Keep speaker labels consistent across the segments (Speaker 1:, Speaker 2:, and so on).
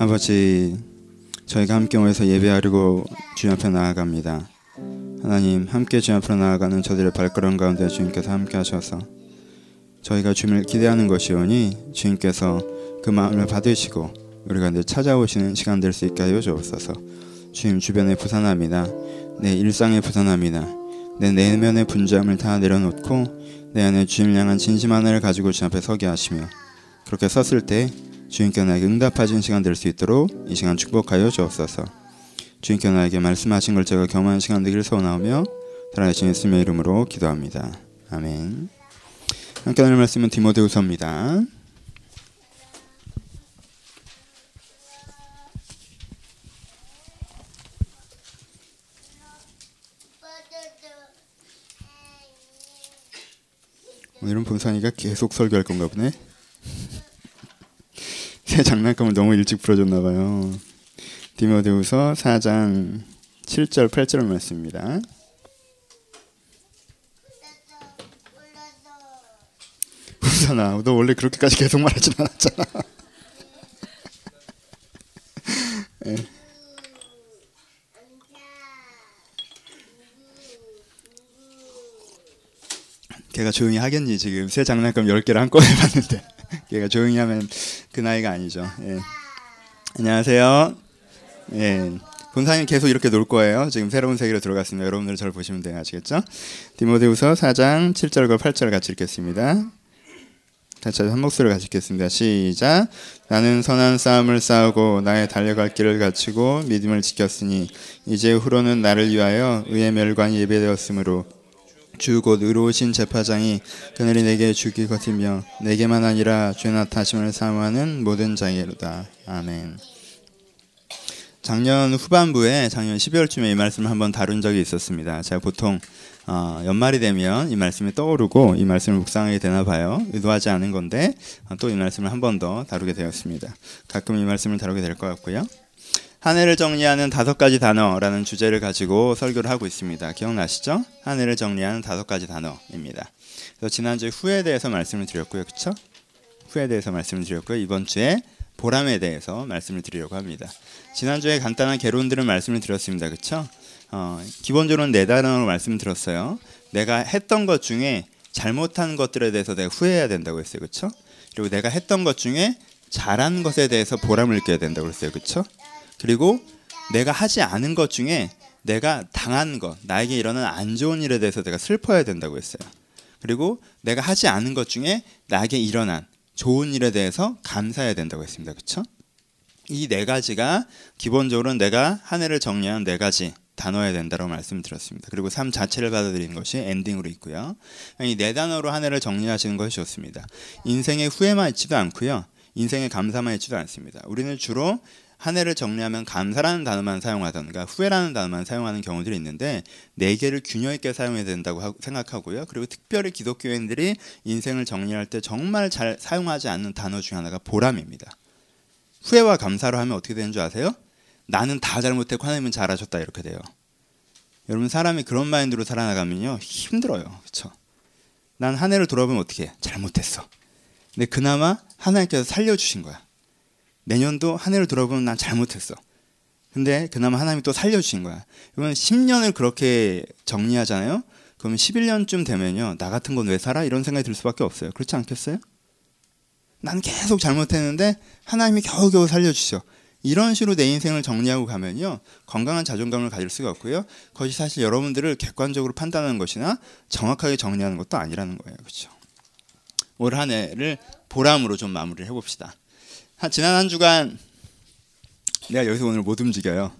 Speaker 1: 아버지, 저희가 함께 모여서 예배하려고 주님 앞에 나아갑니다. 하나님, 함께 주님 앞으로 나아가는 저들의 발걸음 가운데 주님께서 함께 하셔서 저희가 주님을 기대하는 것이오니 주님께서 그 마음을 받으시고 우리가 늘 찾아오시는 시간 될 수 있게 하여 주옵소서. 주님 주변의 부산함이나 내 일상의 부산함이나 내 내면의 분주함을 다 내려놓고 내 안에 주님을 향한 진심 하나를 가지고 주님 앞에 서게 하시며 그렇게 섰을 때 주님께 나에게 응답하신 시간 될 수 있도록 이 시간 축복하여 주옵소서. 주님께 나에게 말씀하신 걸 제가 경험하는 시간 되기를 소원하며 살아계신 예수님의 이름으로 기도합니다. 아멘. 함께 나눌 말씀은 디모데후서입니다. 오늘은 본산이가 계속 설교할 건가 보네. 새 장난감을 너무 일찍 풀어줬나 봐요. 디모데후서 4장 7절 8절 말씀입니다. 본산아, 너 원래 그렇게까지 계속 말하진 않았잖아. 네. 걔가 조용히 하겠니 지금 새 장난감 10개를 한꺼번에 봤는데 걔가 조용히 하면 그 나이가 아니죠. 예. 안녕하세요. 예. 본사님 계속 이렇게 놀 거예요. 지금 새로운 세계로 들어갔습니다. 여러분들 저를 보시면 돼요. 아시겠죠? 디모데후서 4장 7절과 8절 같이 읽겠습니다 같이 한 목소리로 같이 읽겠습니다. 시작. 나는 선한 싸움을 싸우고 나의 달려갈 길을 갖추고 믿음을 지켰으니 이제 후로는 나를 위하여 의의 멸관이 예배되었으므로 주곧 의로우신 재파장이 그늘이 내게 주기 것이며 내게만 아니라 죄나 타심을 사모하는 모든 자에로다. 아멘. 작년 후반부에 작년 12월쯤에 이 말씀을 한번 다룬 적이 있었습니다. 제가 보통 어, 연말이 되면 이 말씀이 떠오르고 이 말씀을 묵상하게 되나 봐요. 의도하지 않은 건데 어, 또이 말씀을 한 번 더 다루게 되었습니다. 가끔 이 말씀을 다루게 될 것 같고요. 한 해를 정리하는 다섯 가지 단어라는 주제를 가지고 설교를 하고 있습니다. 기억나시죠? 한 해를 정리하는 다섯 가지 단어입니다. 그래서 지난주에 후에 대해서 말씀을 드렸고요. 그쵸? 후에 대해서 말씀을 드렸고요. 이번 주에 보람에 대해서 말씀을 드리려고 합니다. 지난주에 간단한 개론들은 말씀을 드렸습니다. 그쵸? 어, 기본적으로는 네 단어로 말씀을 드렸어요. 내가 했던 것 중에 잘못한 것들에 대해서 내가 후회해야 된다고 했어요. 그쵸? 그리고 내가 했던 것 중에 잘한 것에 대해서 보람을 느껴야 된다고 했어요. 그쵸? 그리고 내가 하지 않은 것 중에 내가 당한 것, 나에게 일어난 안 좋은 일에 대해서 내가 슬퍼야 된다고 했어요. 그리고 내가 하지 않은 것 중에 나에게 일어난 좋은 일에 대해서 감사해야 된다고 했습니다. 그렇죠? 이 네 가지가 기본적으로 내가 한 해를 정리한 네 가지 단어야 된다고 말씀드렸습니다. 그리고 삶 자체를 받아들이는 것이 엔딩으로 있고요. 이 네 단어로 한 해를 정리하시는 것이 좋습니다. 인생에 후회만 있지도 않고요. 인생에 감사만 있지도 않습니다. 우리는 주로 한 해를 정리하면 감사라는 단어만 사용하던가 후회라는 단어만 사용하는 경우들이 있는데 네 개를 균형 있게 사용해야 된다고 생각하고요. 그리고 특별히 기독교인들이 인생을 정리할 때 정말 잘 사용하지 않는 단어 중 하나가 보람입니다. 후회와 감사로 하면 어떻게 되는 줄 아세요? 나는 다 잘못했고 하나님은 잘하셨다 이렇게 돼요. 여러분 사람이 그런 마인드로 살아나가면요 힘들어요. 그렇죠? 난 한 해를 돌아보면 어떻게 해? 잘못했어. 근데 그나마 하나님께서 살려주신 거야. 내년도 한 해를 돌아보면 난 잘못했어. 근데 그나마 하나님이 또 살려주신 거야. 그러면 10년을 그렇게 정리하잖아요. 그러면 11년쯤 되면요. 나 같은 건 왜 살아? 이런 생각이 들 수밖에 없어요. 그렇지 않겠어요? 난 계속 잘못했는데 하나님이 겨우겨우 살려주셔. 이런 식으로 내 인생을 정리하고 가면요. 건강한 자존감을 가질 수가 없고요. 그것이 사실 여러분들을 객관적으로 판단하는 것이나 정확하게 정리하는 것도 아니라는 거예요. 그렇죠? 올 한 해를 보람으로 좀 마무리를 해봅시다. 지난 한 주간 내가 여기서 오늘 못 움직여요.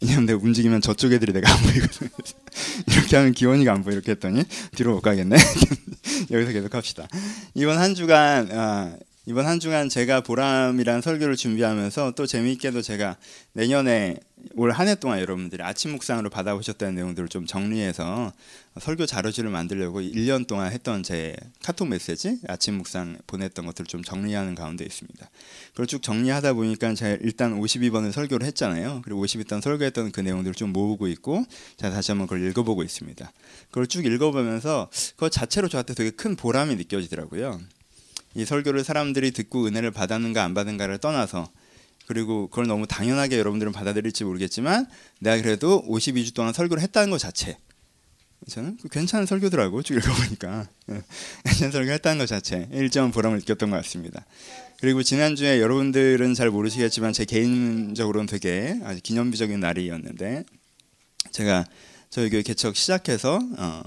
Speaker 1: 왜냐면 내가 움직이면 저쪽 애들이 내가 안 보이거든. 이렇게 하면 기원이가 안 보여 이렇게 했더니 뒤로 못 가겠네. 여기서 계속 합시다. 이번 한 주간 어, 이번 한 주간 제가 보람이란 설교를 준비하면서 또 재미있게도 제가 내년에 올 한 해 동안 여러분들이 아침 묵상으로 받아보셨다는 내용들을 좀 정리해서 설교 자료집을 만들려고 1년 동안 했던 제 카톡 메시지 아침 묵상 보냈던 것들을 좀 정리하는 가운데 있습니다. 그걸 쭉 정리하다 보니까 제가 일단 52번을 설교를 했잖아요. 그리고 52번 설교했던 그 내용들을 좀 모으고 있고 제가 다시 한번 그걸 읽어보고 있습니다. 그걸 쭉 읽어보면서 그것 자체로 저한테 되게 큰 보람이 느껴지더라고요. 이 설교를 사람들이 듣고 은혜를 받았는가 안 받은가를 떠나서 그리고 그걸 너무 당연하게 여러분들은 받아들일지 모르겠지만 내가 그래도 52주 동안 설교를 했다는 것 자체. 저는 그 괜찮은 설교더라고 쭉 읽어보니까. 예, 괜찮은 설교 했다는 것 자체. 일정한 보람을 느꼈던 것 같습니다. 그리고 지난주에 여러분들은 잘 모르시겠지만 제 개인적으로는 되게 아주 기념비적인 날이었는데 제가 저희 교회 개척 시작해서 어,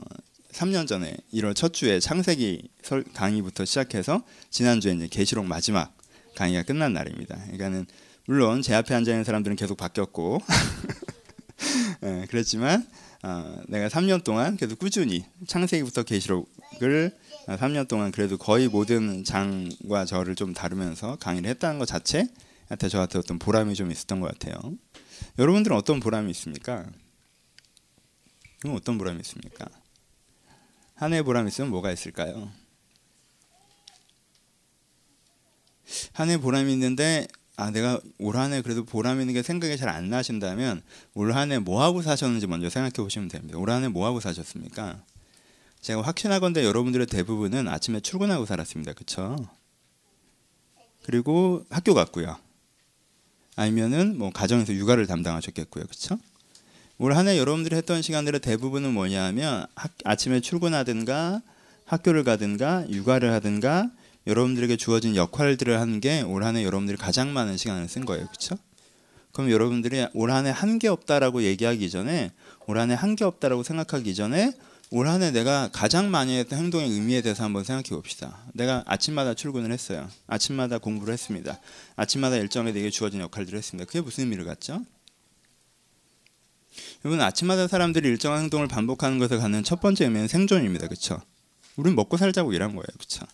Speaker 1: 3년 전에 1월 첫 주에 창세기 설, 강의부터 시작해서 지난주에 이제 계시록 마지막 강의가 끝난 날입니다. 그러니까는 물론 제 앞에 앉아 있는 사람들은 계속 바뀌었고 네, 그랬지만 어, 내가 3년 동안 계속 꾸준히 창세기부터 계시록을 3년 동안 그래도 거의 모든 장과 저를 좀 다루면서 강의를 했다는 것 자체 한테 저한테 어떤 보람이 좀 있었던 것 같아요. 여러분들은 어떤 보람이 있습니까? 어떤 보람이 있습니까? 한해 보람 있으면 뭐가 있을까요? 한해 보람이 있는데 아 내가 올 한 해 그래도 보람 있는 게 생각이 잘 안 나신다면 올 한 해 뭐 하고 사셨는지 먼저 생각해 보시면 됩니다. 올 한 해 뭐 하고 사셨습니까? 제가 확신하건대 여러분들의 대부분은 아침에 출근하고 살았습니다. 그렇죠? 그리고 학교 갔고요. 아니면은 뭐 가정에서 육아를 담당하셨겠고요. 그렇죠? 올 한해 여러분들이 했던 시간들의 대부분은 뭐냐면 학, 아침에 출근하든가 학교를 가든가 육아를 하든가 여러분들에게 주어진 역할들을 하는 게 올 한해 여러분들이 가장 많은 시간을 쓴 거예요. 그렇죠? 그럼 여러분들이 올 한해 한 게 없다라고 얘기하기 전에 올 한해 한 게 없다라고 생각하기 전에 올 한해 내가 가장 많이 했던 행동의 의미에 대해서 한번 생각해 봅시다. 내가 아침마다 출근을 했어요. 아침마다 공부를 했습니다. 아침마다 일정에 내게 주어진 역할들을 했습니다. 그게 무슨 의미를 갖죠? 여러분 아침마다 사람들이 일정한 행동을 반복하는 것을 갖는 첫 번째 의미는 생존입니다. 그렇죠? 우리는 먹고 살자고 일한 거예요. 그렇죠?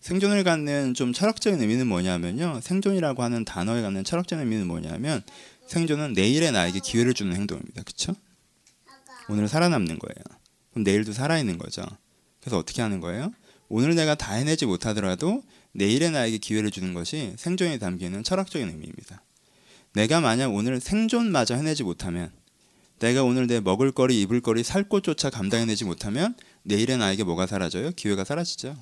Speaker 1: 생존을 갖는 좀 철학적인 의미는 뭐냐면요. 생존이라고 하는 단어에 갖는 철학적인 의미는 뭐냐면 생존은 내일의 나에게 기회를 주는 행동입니다. 그렇죠? 오늘 살아남는 거예요. 그럼 내일도 살아있는 거죠. 그래서 어떻게 하는 거예요? 오늘 내가 다 해내지 못하더라도 내일의 나에게 기회를 주는 것이 생존에 담기는 철학적인 의미입니다. 내가 만약 오늘 생존마저 해내지 못하면 내가 오늘 내 먹을 거리, 입을 거리, 살 곳조차 감당해내지 못하면 내일의 나에게 뭐가 사라져요? 기회가 사라지죠.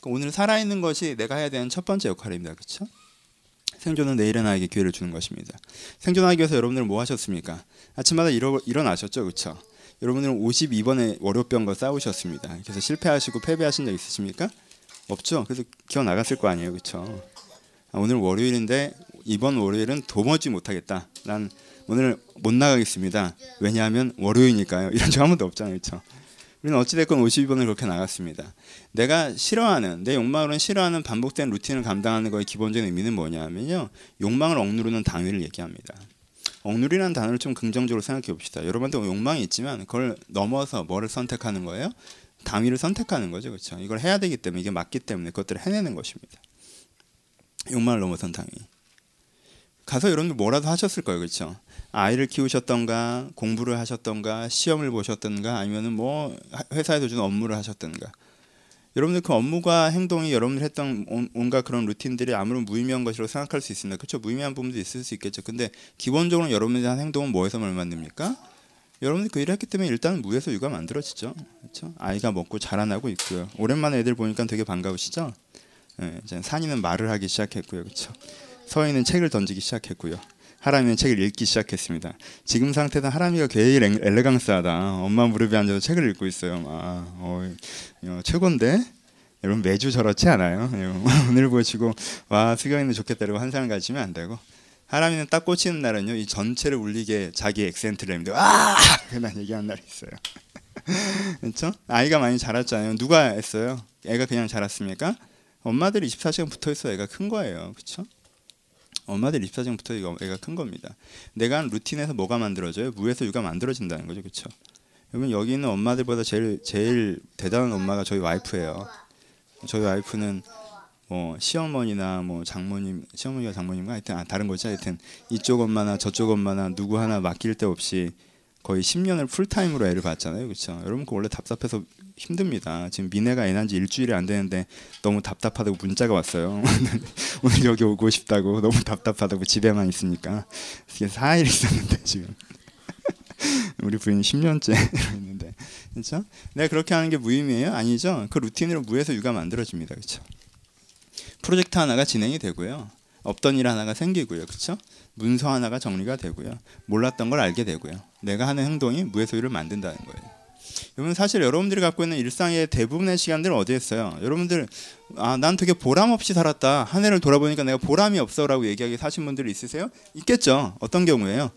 Speaker 1: 그러니까 오늘 살아있는 것이 내가 해야 되는 첫 번째 역할입니다. 그렇죠? 생존은 내일의 나에게 기회를 주는 것입니다. 생존하기 위해서 여러분들은 뭐 하셨습니까? 아침마다 일어, 일어나셨죠, 그렇죠? 여러분들은 52번에 월요병과 싸우셨습니다. 그래서 실패하시고 패배하신 적 있으십니까? 없죠. 그래서 기어 나갔을 거 아니에요, 그렇죠? 아, 오늘 월요일인데 이번 월요일은 도무지 못하겠다. 난 오늘 못 나가겠습니다. 왜냐하면 월요일이니까요. 이런 적 한 번도 없잖아요, 그렇죠? 우리는 어찌됐건 52번을 그렇게 나갔습니다. 내가 싫어하는 내 욕망으로는 싫어하는 반복된 루틴을 감당하는 거의 기본적인 의미는 뭐냐면요. 욕망을 억누르는 당위를 얘기합니다. 억누리라는 단어를 좀 긍정적으로 생각해 봅시다. 여러분도 욕망이 있지만 그걸 넘어서 뭐를 선택하는 거예요? 당위를 선택하는 거죠. 그렇죠? 이걸 해야 되기 때문에 이게 맞기 때문에 그것들을 해내는 것입니다. 욕망을 넘어선 당위. 가서 여러분들 뭐라도 하셨을 거예요. 그렇죠? 아이를 키우셨던가 공부를 하셨던가 시험을 보셨던가 아니면은 뭐 회사에서 주는 업무를 하셨던가 여러분들 그 업무가 행동이 여러분들 했던 온갖 그런 루틴들이 아무런 무의미한 것이라고 생각할 수 있습니다. 그렇죠? 무의미한 부분도 있을 수 있겠죠. 근데 기본적으로 여러분들이 한 행동은 뭐에서 뭘 만듭니까? 여러분들이 그 일을 했기 때문에 일단 무에서 유가 만들어지죠. 그렇죠? 아이가 먹고 자라나고 있고요. 오랜만에 애들 보니까 되게 반가우시죠? 네, 산이는 말을 하기 시작했고요. 그렇죠? 서희는 책을 던지기 시작했고요. 하람이는 책을 읽기 시작했습니다. 지금 상태는 하람이가 굉장히 엘레강스하다. 엄마 무릎에 앉아서 책을 읽고 있어요. 아, 어, 어, 최고인데? 여러분 매주 저렇지 않아요. 오늘 보시고 와 수경이는 좋겠다 이러고 한 사람 가지면 안 되고 하람이는 딱 꽂히는 날은요 이 전체를 울리게 자기 액센트를 내는데 와 그난 얘기한 날이 있어요. 그렇죠? 아이가 많이 자랐잖아요. 누가 했어요? 애가 그냥 자랐습니까? 엄마들이 24시간 붙어 있어 애가 큰 거예요. 그렇죠? 엄마들 24시간부터 애가 큰 겁니다. 내가 한 루틴에서 뭐가 만들어져요? 무에서 유가 만들어진다는 거죠. 그렇죠? 여러분 여기 있는 엄마들보다 제일 제일 대단한 엄마가 저희 와이프예요. 저희 와이프는 뭐 시어머니나 뭐 장모님, 시어머니가 장모님과 하여튼 아, 다른 거죠. 하여튼 이쪽 엄마나 저쪽 엄마나 누구 하나 맡길 데 없이 거의 10년을 풀타임으로 애를 봤잖아요. 그렇죠? 여러분 그 원래 답답해서 힘듭니다. 지금 미네가 애 난 지 일주일이 안 되는데 너무 답답하다고 문자가 왔어요. 오늘 여기 오고 싶다고 너무 답답하다고 집에만 있으니까 이게 4일 있었는데 지금 우리 부인이 10년째 있는데 그렇죠? 내가 그렇게 하는 게 무의미해요? 아니죠. 그 루틴으로 무에서 유가 만들어집니다. 그렇죠? 프로젝트 하나가 진행이 되고요. 없던 일 하나가 생기고요. 그렇죠? 문서 하나가 정리가 되고요. 몰랐던 걸 알게 되고요. 내가 하는 행동이 무의 소유를 만든다는 거예요. 여러분 사실 여러분들이 갖고 있는 일상의 대부분의 시간들은 어디에 있어요? 여러분들 아 난 되게 보람 없이 살았다. 한 해를 돌아보니까 내가 보람이 없어라고 얘기하게 사신 분들 있으세요? 있겠죠. 어떤 경우에요?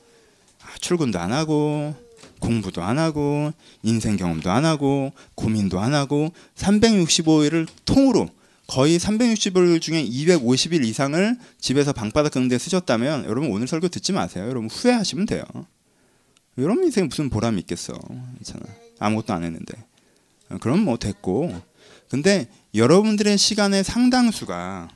Speaker 1: 아, 출근도 안 하고 공부도 안 하고 인생 경험도 안 하고 고민도 안 하고 365일을 통으로 거의 360일 중에 250일 이상을 집에서 방바닥 긁는 데 쓰셨다면 여러분 오늘 설교 듣지 마세요. 여러분 후회하시면 돼요. 여러분 인생 무슨 보람이 있겠어. 괜찮아. 아무것도 안 했는데. 그럼 뭐 됐고. 근데 여러분들의 시간의 상당수가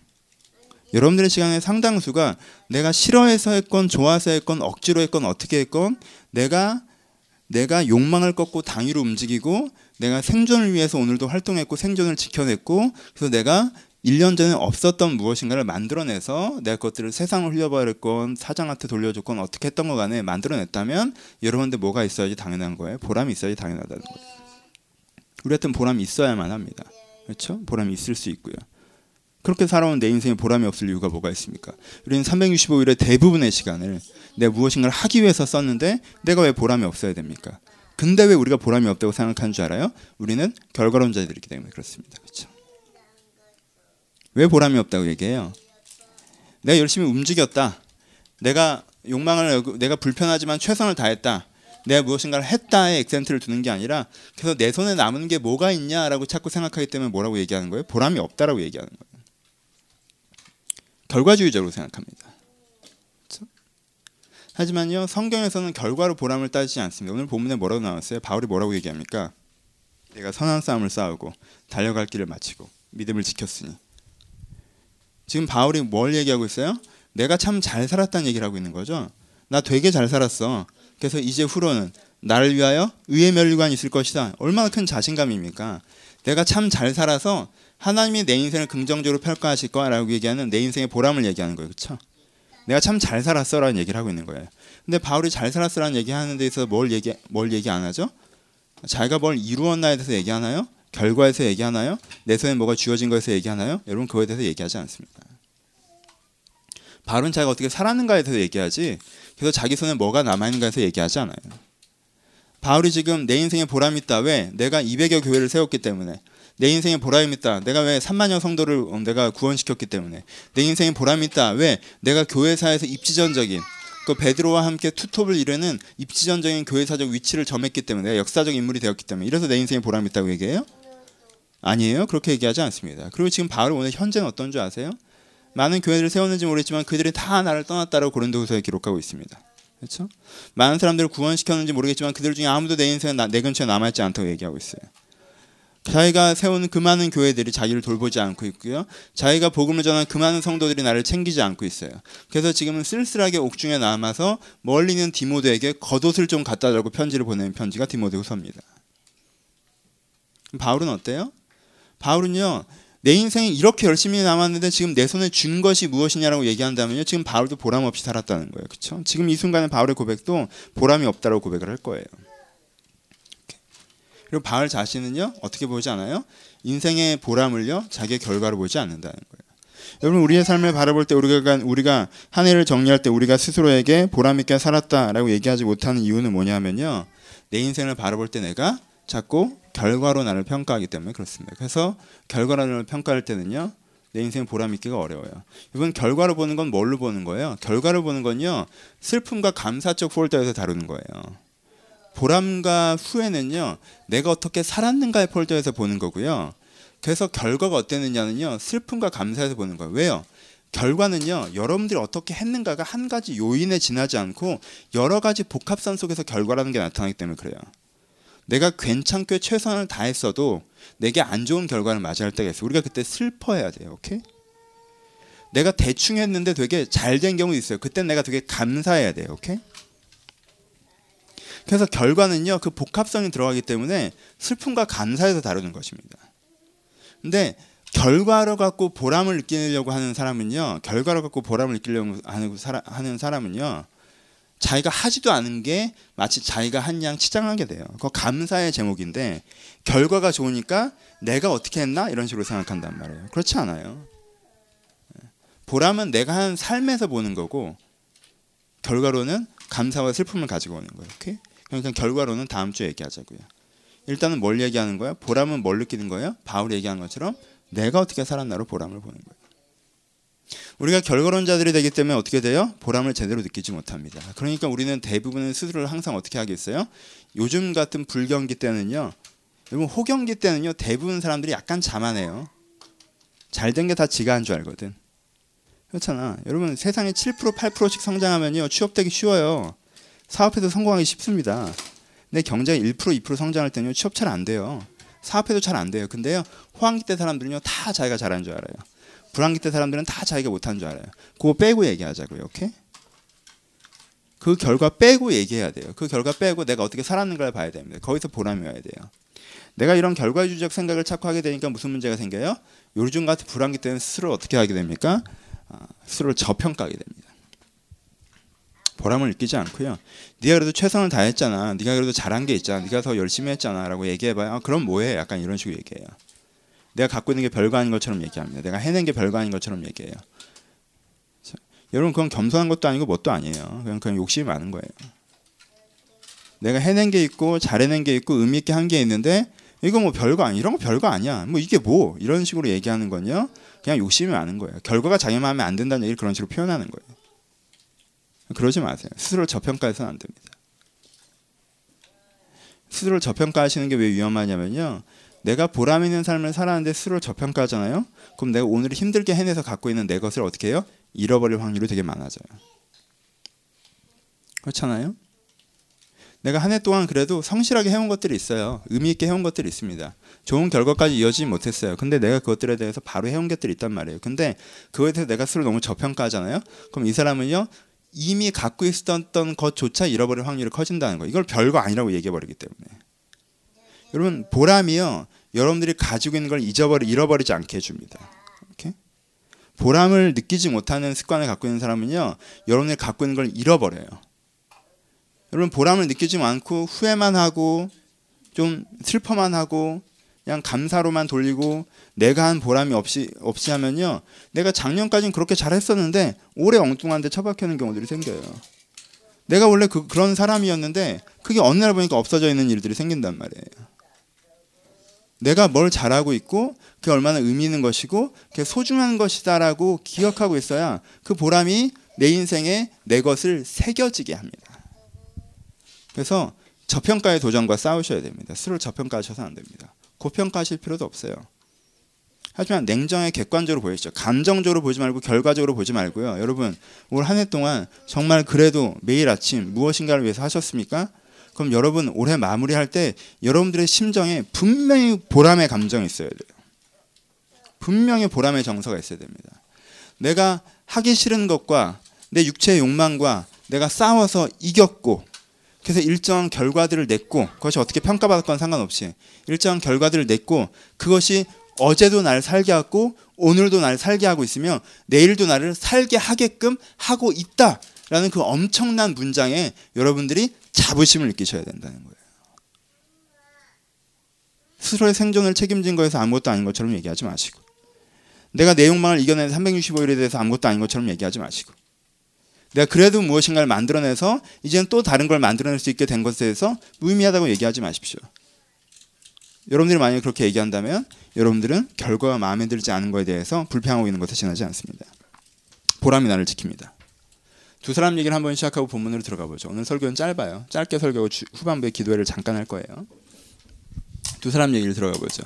Speaker 1: 여러분들의 시간의 상당수가 내가 싫어해서 했건 좋아서 했건 억지로 했건 어떻게 했건 내가 내가 욕망을 꺾고 당위로 움직이고 내가 생존을 위해서 오늘도 활동했고 생존을 지켜냈고 그래서 내가 1년 전에 없었던 무엇인가를 만들어내서 내 것들을 세상을 흘려버렸건 사장한테 돌려줬건 어떻게 했던 거 간에 만들어냈다면 여러분들 뭐가 있어야지 당연한 거예요. 보람이 있어야지 당연하다는 거예요. 우리한테는 보람이 있어야만 합니다. 그렇죠? 보람이 있을 수 있고요. 그렇게 살아온 내 인생에 보람이 없을 이유가 뭐가 있습니까? 우리는 365일의 대부분의 시간을 내가 무엇인가를 하기 위해서 썼는데 내가 왜 보람이 없어야 됩니까? 근데 왜 우리가 보람이 없다고 생각하는 줄 알아요? 우리는 결과론자들이기 때문에 그렇습니다. 그렇죠? 왜 보람이 없다고 얘기해요? 내가 열심히 움직였다. 내가 욕망을 내가 불편하지만 최선을 다했다. 내가 무엇인가를 했다에 액센트를 두는 게 아니라 그래서 내 손에 남은 게 뭐가 있냐라고 자꾸 생각하기 때문에 뭐라고 얘기하는 거예요? 보람이 없다라고 얘기하는 거예요. 결과주의적으로 생각합니다. 하지만요 성경에서는 결과로 보람을 따지지 않습니다. 오늘 본문에 뭐라고 나왔어요? 바울이 뭐라고 얘기합니까? 내가 선한 싸움을 싸우고 달려갈 길을 마치고 믿음을 지켰으니 지금 바울이 뭘 얘기하고 있어요? 내가 참 잘 살았다는 얘기를 하고 있는 거죠. 나 되게 잘 살았어. 그래서 이제 후로는 나를 위하여 의의 멸류관이 있을 것이다. 얼마나 큰 자신감입니까? 내가 참 잘 살아서 하나님이 내 인생을 긍정적으로 평가하실 거라고 얘기하는 내 인생의 보람을 얘기하는 거예요. 그렇죠? 내가 참 잘 살았어라는 얘기를 하고 있는 거예요. 근데 바울이 잘 살았어라는 얘기하는 데 있어서 뭘 얘기 뭘 얘기 안 하죠? 자기가 뭘 이루었나에 대해서 얘기하나요? 결과에서 얘기하나요? 내 손에 뭐가 쥐어진 거에서 얘기하나요? 여러분 그거에 대해서 얘기하지 않습니다. 바울은 자기가 어떻게 살았는가에 대해서 얘기하지 그래서 자기 손에 뭐가 남아있는가에서 얘기하지 않아요. 바울이 지금 내 인생에 보람이 있다. 왜? 내가 200여 교회를 세웠기 때문에. 내 인생에 보람이 있다. 내가 왜 3만여 성도를 어, 내가 구원시켰기 때문에. 내 인생에 보람이 있다. 왜? 내가 교회사에서 입지전적인 그 베드로와 함께 투톱을 이루는 입지전적인 교회사적 위치를 점했기 때문에 내가 역사적 인물이 되었기 때문에 이래서 내 인생에 보람이 있다고 얘기해요? 아니에요. 그렇게 얘기하지 않습니다. 그리고 지금 바울 오늘 현재는 어떤 줄 아세요? 많은 교회를 세웠는지 모르겠지만 그들이 다 나를 떠났다라고 고린도후서에 기록하고 있습니다. 그렇죠? 많은 사람들을 구원시켰는지 모르겠지만 그들 중에 아무도 내 인생에 내 근처에 남아있지 않다고 얘기하고 있어요. 자기가 세우는 그 많은 교회들이 자기를 돌보지 않고 있고요. 자기가 복음을 전한 그 많은 성도들이 나를 챙기지 않고 있어요. 그래서 지금은 쓸쓸하게 옥중에 남아서 멀리 있는 디모데에게 겉옷을 좀 갖다 달고 편지를 보내는 편지가 디모데후서입니다. 바울은 어때요? 바울은요. 내 인생이 이렇게 열심히 남았는데 지금 내 손에 준 것이 무엇이냐라고 얘기한다면요. 지금 바울도 보람 없이 살았다는 거예요. 그렇죠? 지금 이 순간에 바울의 고백도 보람이 없다라고 고백을 할 거예요. 그리고 바울 자신은요. 어떻게 보지 않아요? 인생의 보람을요. 자기의 결과로 보지 않는다는 거예요. 여러분 우리의 삶을 바라볼 때 우리가 우리가 한 해를 정리할 때 우리가 스스로에게 보람 있게 살았다라고 얘기하지 못하는 이유는 뭐냐면요. 내 인생을 바라볼 때 내가 자꾸 결과로 나를 평가하기 때문에 그렇습니다. 그래서 결과로 나를 평가할 때는요. 내 인생 보람 있기가 어려워요. 이번 결과로 보는 건 뭘로 보는 거예요? 결과로 보는 건요. 슬픔과 감사 쪽 폴더에서 다루는 거예요. 보람과 후회는요. 내가 어떻게 살았는가의 폴더에서 보는 거고요. 그래서 결과가 어땠느냐는요. 슬픔과 감사에서 보는 거예요. 왜요? 결과는요. 여러분들이 어떻게 했는가가 한 가지 요인에 지나지 않고 여러 가지 복합선 속에서 결과라는 게 나타나기 때문에 그래요. 내가 괜찮게 최선을 다했어도 내게 안 좋은 결과를 맞이할 때가 있어요. 우리가 그때 슬퍼해야 돼요. 오케이? 내가 대충 했는데 되게 잘 된 경우 있어요. 그때 내가 되게 감사해야 돼요. 오케이? 그래서 결과는요. 그 복합성이 들어가기 때문에 슬픔과 감사에서 다루는 것입니다. 근데 결과로 갖고 보람을 느끼려고 하는 사람은요. 결과로 갖고 보람을 느끼려고 하는 사람은요. 자기가 하지도 않은 게 마치 자기가 한 양 치장하게 돼요. 그 감사의 제목인데 결과가 좋으니까 내가 어떻게 했나 이런 식으로 생각한단 말이에요. 그렇지 않아요. 보람은 내가 한 삶에서 보는 거고 결과로는 감사와 슬픔을 가지고 오는 거예요. 오케이? 그러니까 결과로는 다음 주에 얘기하자고요. 일단은 뭘 얘기하는 거야? 보람은 뭘 느끼는 거예요? 바울이 얘기하는 것처럼 내가 어떻게 살았나로 보람을 보는 거예요. 우리가 결과론자들이 되기 때문에 어떻게 돼요? 보람을 제대로 느끼지 못합니다. 그러니까 우리는 대부분의 스스로를 항상 어떻게 하겠어요? 요즘 같은 불경기 때는요. 여러분 호경기 때는요. 대부분 사람들이 약간 자만해요. 잘 된 게 다 지가 한 줄 알거든. 그렇잖아. 여러분 세상에 7% 8%씩 성장하면요. 취업되기 쉬워요. 사업에서 성공하기 쉽습니다. 근데 경제가 1% 2% 성장할 때는요. 취업 잘 안 돼요. 사업해도 잘 안 돼요. 근데요. 호황기 때 사람들은요. 다 자기가 잘하는 줄 알아요. 불황기 때 사람들은 다 자기가 못하는 줄 알아요. 그거 빼고 얘기하자고요. 오케이? 그 결과 빼고 얘기해야 돼요. 그 결과 빼고 내가 어떻게 살았는가를 봐야 됩니다. 거기서 보람이 와야 돼요. 내가 이런 결과주의적 생각을 자꾸 하게 되니까 무슨 문제가 생겨요? 요즘 같은 불황기 때는 스스로 어떻게 하게 됩니까? 아, 스스로를 저평가하게 됩니다. 보람을 느끼지 않고요. 네가 그래도 최선을 다했잖아. 네가 그래도 잘한 게 있잖아. 네가 더 열심히 했잖아라고 얘기해봐요. 아, 그럼 뭐해? 약간 이런 식으로 얘기해요. 내가 갖고 있는 게 별거 아닌 것처럼 얘기합니다. 내가 해낸 게 별거 아닌 것처럼 얘기해요. 여러분 그건 겸손한 것도 아니고 뭣도 아니에요. 그냥 그냥 욕심이 많은 거예요. 내가 해낸 게 있고 잘해낸 게 있고 의미 있게 한 게 있는데 이거 뭐 별거 아니 이런 거 별거 아니야. 뭐 이게 뭐 이런 식으로 얘기하는 건요. 그냥 욕심이 많은 거예요. 결과가 자기 마음에 안 든다는 얘기를 그런 식으로 표현하는 거예요. 그러지 마세요. 스스로 저평가해서는 안 됩니다. 스스로 저평가하시는 게 왜 위험하냐면요. 내가 보람 있는 삶을 살았는데 스스로 저평가하잖아요. 그럼 내가 오늘 힘들게 해내서 갖고 있는 내 것을 어떻게 해요? 잃어버릴 확률이 되게 많아져요. 그렇잖아요. 내가 한 해 동안 그래도 성실하게 해온 것들이 있어요. 의미 있게 해온 것들이 있습니다. 좋은 결과까지 이어지지 못했어요. 근데 내가 그것들에 대해서 바로 해온 것들이 있단 말이에요. 근데 그거에 대해서 내가 스스로 너무 저평가하잖아요. 그럼 이 사람은요 이미 갖고 있었던 것조차 잃어버릴 확률이 커진다는 거예요. 이걸 별거 아니라고 얘기해 버리기 때문에. 여러분 보람이요 여러분들이 가지고 있는 걸 잊어버리 잃어버리지 않게 해줍니다. 이렇게 보람을 느끼지 못하는 습관을 갖고 있는 사람은요 여러분들이 갖고 있는 걸 잃어버려요. 여러분 보람을 느끼지 않고 후회만 하고 좀 슬퍼만 하고 그냥 감사로만 돌리고 내가 한 보람이 없이 없이 하면요 내가 작년까지는 그렇게 잘했었는데 올해 엉뚱한데 처박혀는 경우들이 생겨요. 내가 원래 그, 그런 사람이었는데 그게 어느 날 보니까 없어져 있는 일들이 생긴단 말이에요. 내가 뭘 잘하고 있고 그게 얼마나 의미 있는 것이고 그게 소중한 것이다라고 기억하고 있어야 그 보람이 내 인생에 내 것을 새겨지게 합니다. 그래서 저평가의 도전과 싸우셔야 됩니다. 스스로 저평가하셔서 안 됩니다. 고평가하실 필요도 없어요. 하지만 냉정하게 객관적으로 보이시죠. 감정적으로 보지 말고 결과적으로 보지 말고요. 여러분 올 한 해 동안 정말 그래도 매일 아침 무엇인가를 위해서 하셨습니까? 그럼 여러분 올해 마무리할 때 여러분들의 심정에 분명히 보람의 감정이 있어야 돼요. 분명히 보람의 정서가 있어야 됩니다. 내가 하기 싫은 것과 내 육체의 욕망과 내가 싸워서 이겼고 그래서 일정한 결과들을 냈고 그것이 어떻게 평가받았건 상관없이 일정한 결과들을 냈고 그것이 어제도 날 살게 하고 오늘도 날 살게 하고 있으며 내일도 나를 살게 하게끔 하고 있다라는 그 엄청난 문장에 여러분들이 자부심을 느끼셔야 된다는 거예요. 스스로의 생존을 책임진 거에서 아무것도 아닌 것처럼 얘기하지 마시고 내가 내 욕망을 이겨낸 365일에 대해서 아무것도 아닌 것처럼 얘기하지 마시고 내가 그래도 무엇인가를 만들어내서 이제는 또 다른 걸 만들어낼 수 있게 된 것에 대해서 무의미하다고 얘기하지 마십시오. 여러분들이 만약에 그렇게 얘기한다면 여러분들은 결과가 마음에 들지 않은 것에 대해서 불평하고 있는 것에 지나지 않습니다. 보람이 나를 지킵니다. 두 사람 얘기를 한번 시작하고 본문으로 들어가 보죠. 오늘 설교는 짧아요. 짧게 설교하고 후반부에 기도회를 잠깐 할 거예요. 두 사람 얘기를 들어가 보죠.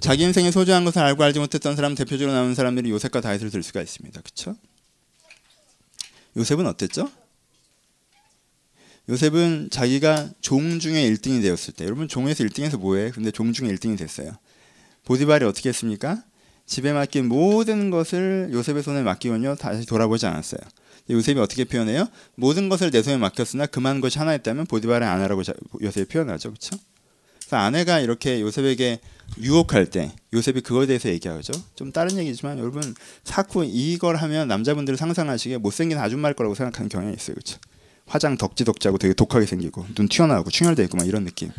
Speaker 1: 자기 인생에 소중한 것을 알고 알지 못했던 사람 대표적으로 나오는 사람들이 요셉과 다윗을 들 수가 있습니다. 그렇죠? 요셉은 어땠죠? 요셉은 자기가 종 중에 1등이 되었을 때 여러분 종에서 1등해서 뭐해? 근데 종 중에 1등이 됐어요. 보디발이 어떻게 했습니까? 집에 맡긴 모든 것을 요셉의 손에 맡기면요 다시 돌아보지 않았어요. 요셉이 어떻게 표현해요? 모든 것을 내 손에 맡겼으나 그만 것이 하나 있다면 보디발의 아내라고 요셉이 표현하죠. 그렇죠? 아내가 이렇게 요셉에게 유혹할 때 요셉이 그거에 대해서 얘기하죠. 좀 다른 얘기지만 여러분 자꾸 이걸 하면 남자분들 상상하시기에 못생긴 아줌마일 거라고 생각하는 경향이 있어요. 그렇죠? 화장 덕지덕지하고 되게 독하게 생기고 눈 튀어나오고 충혈돼 있고 막 이런 느낌.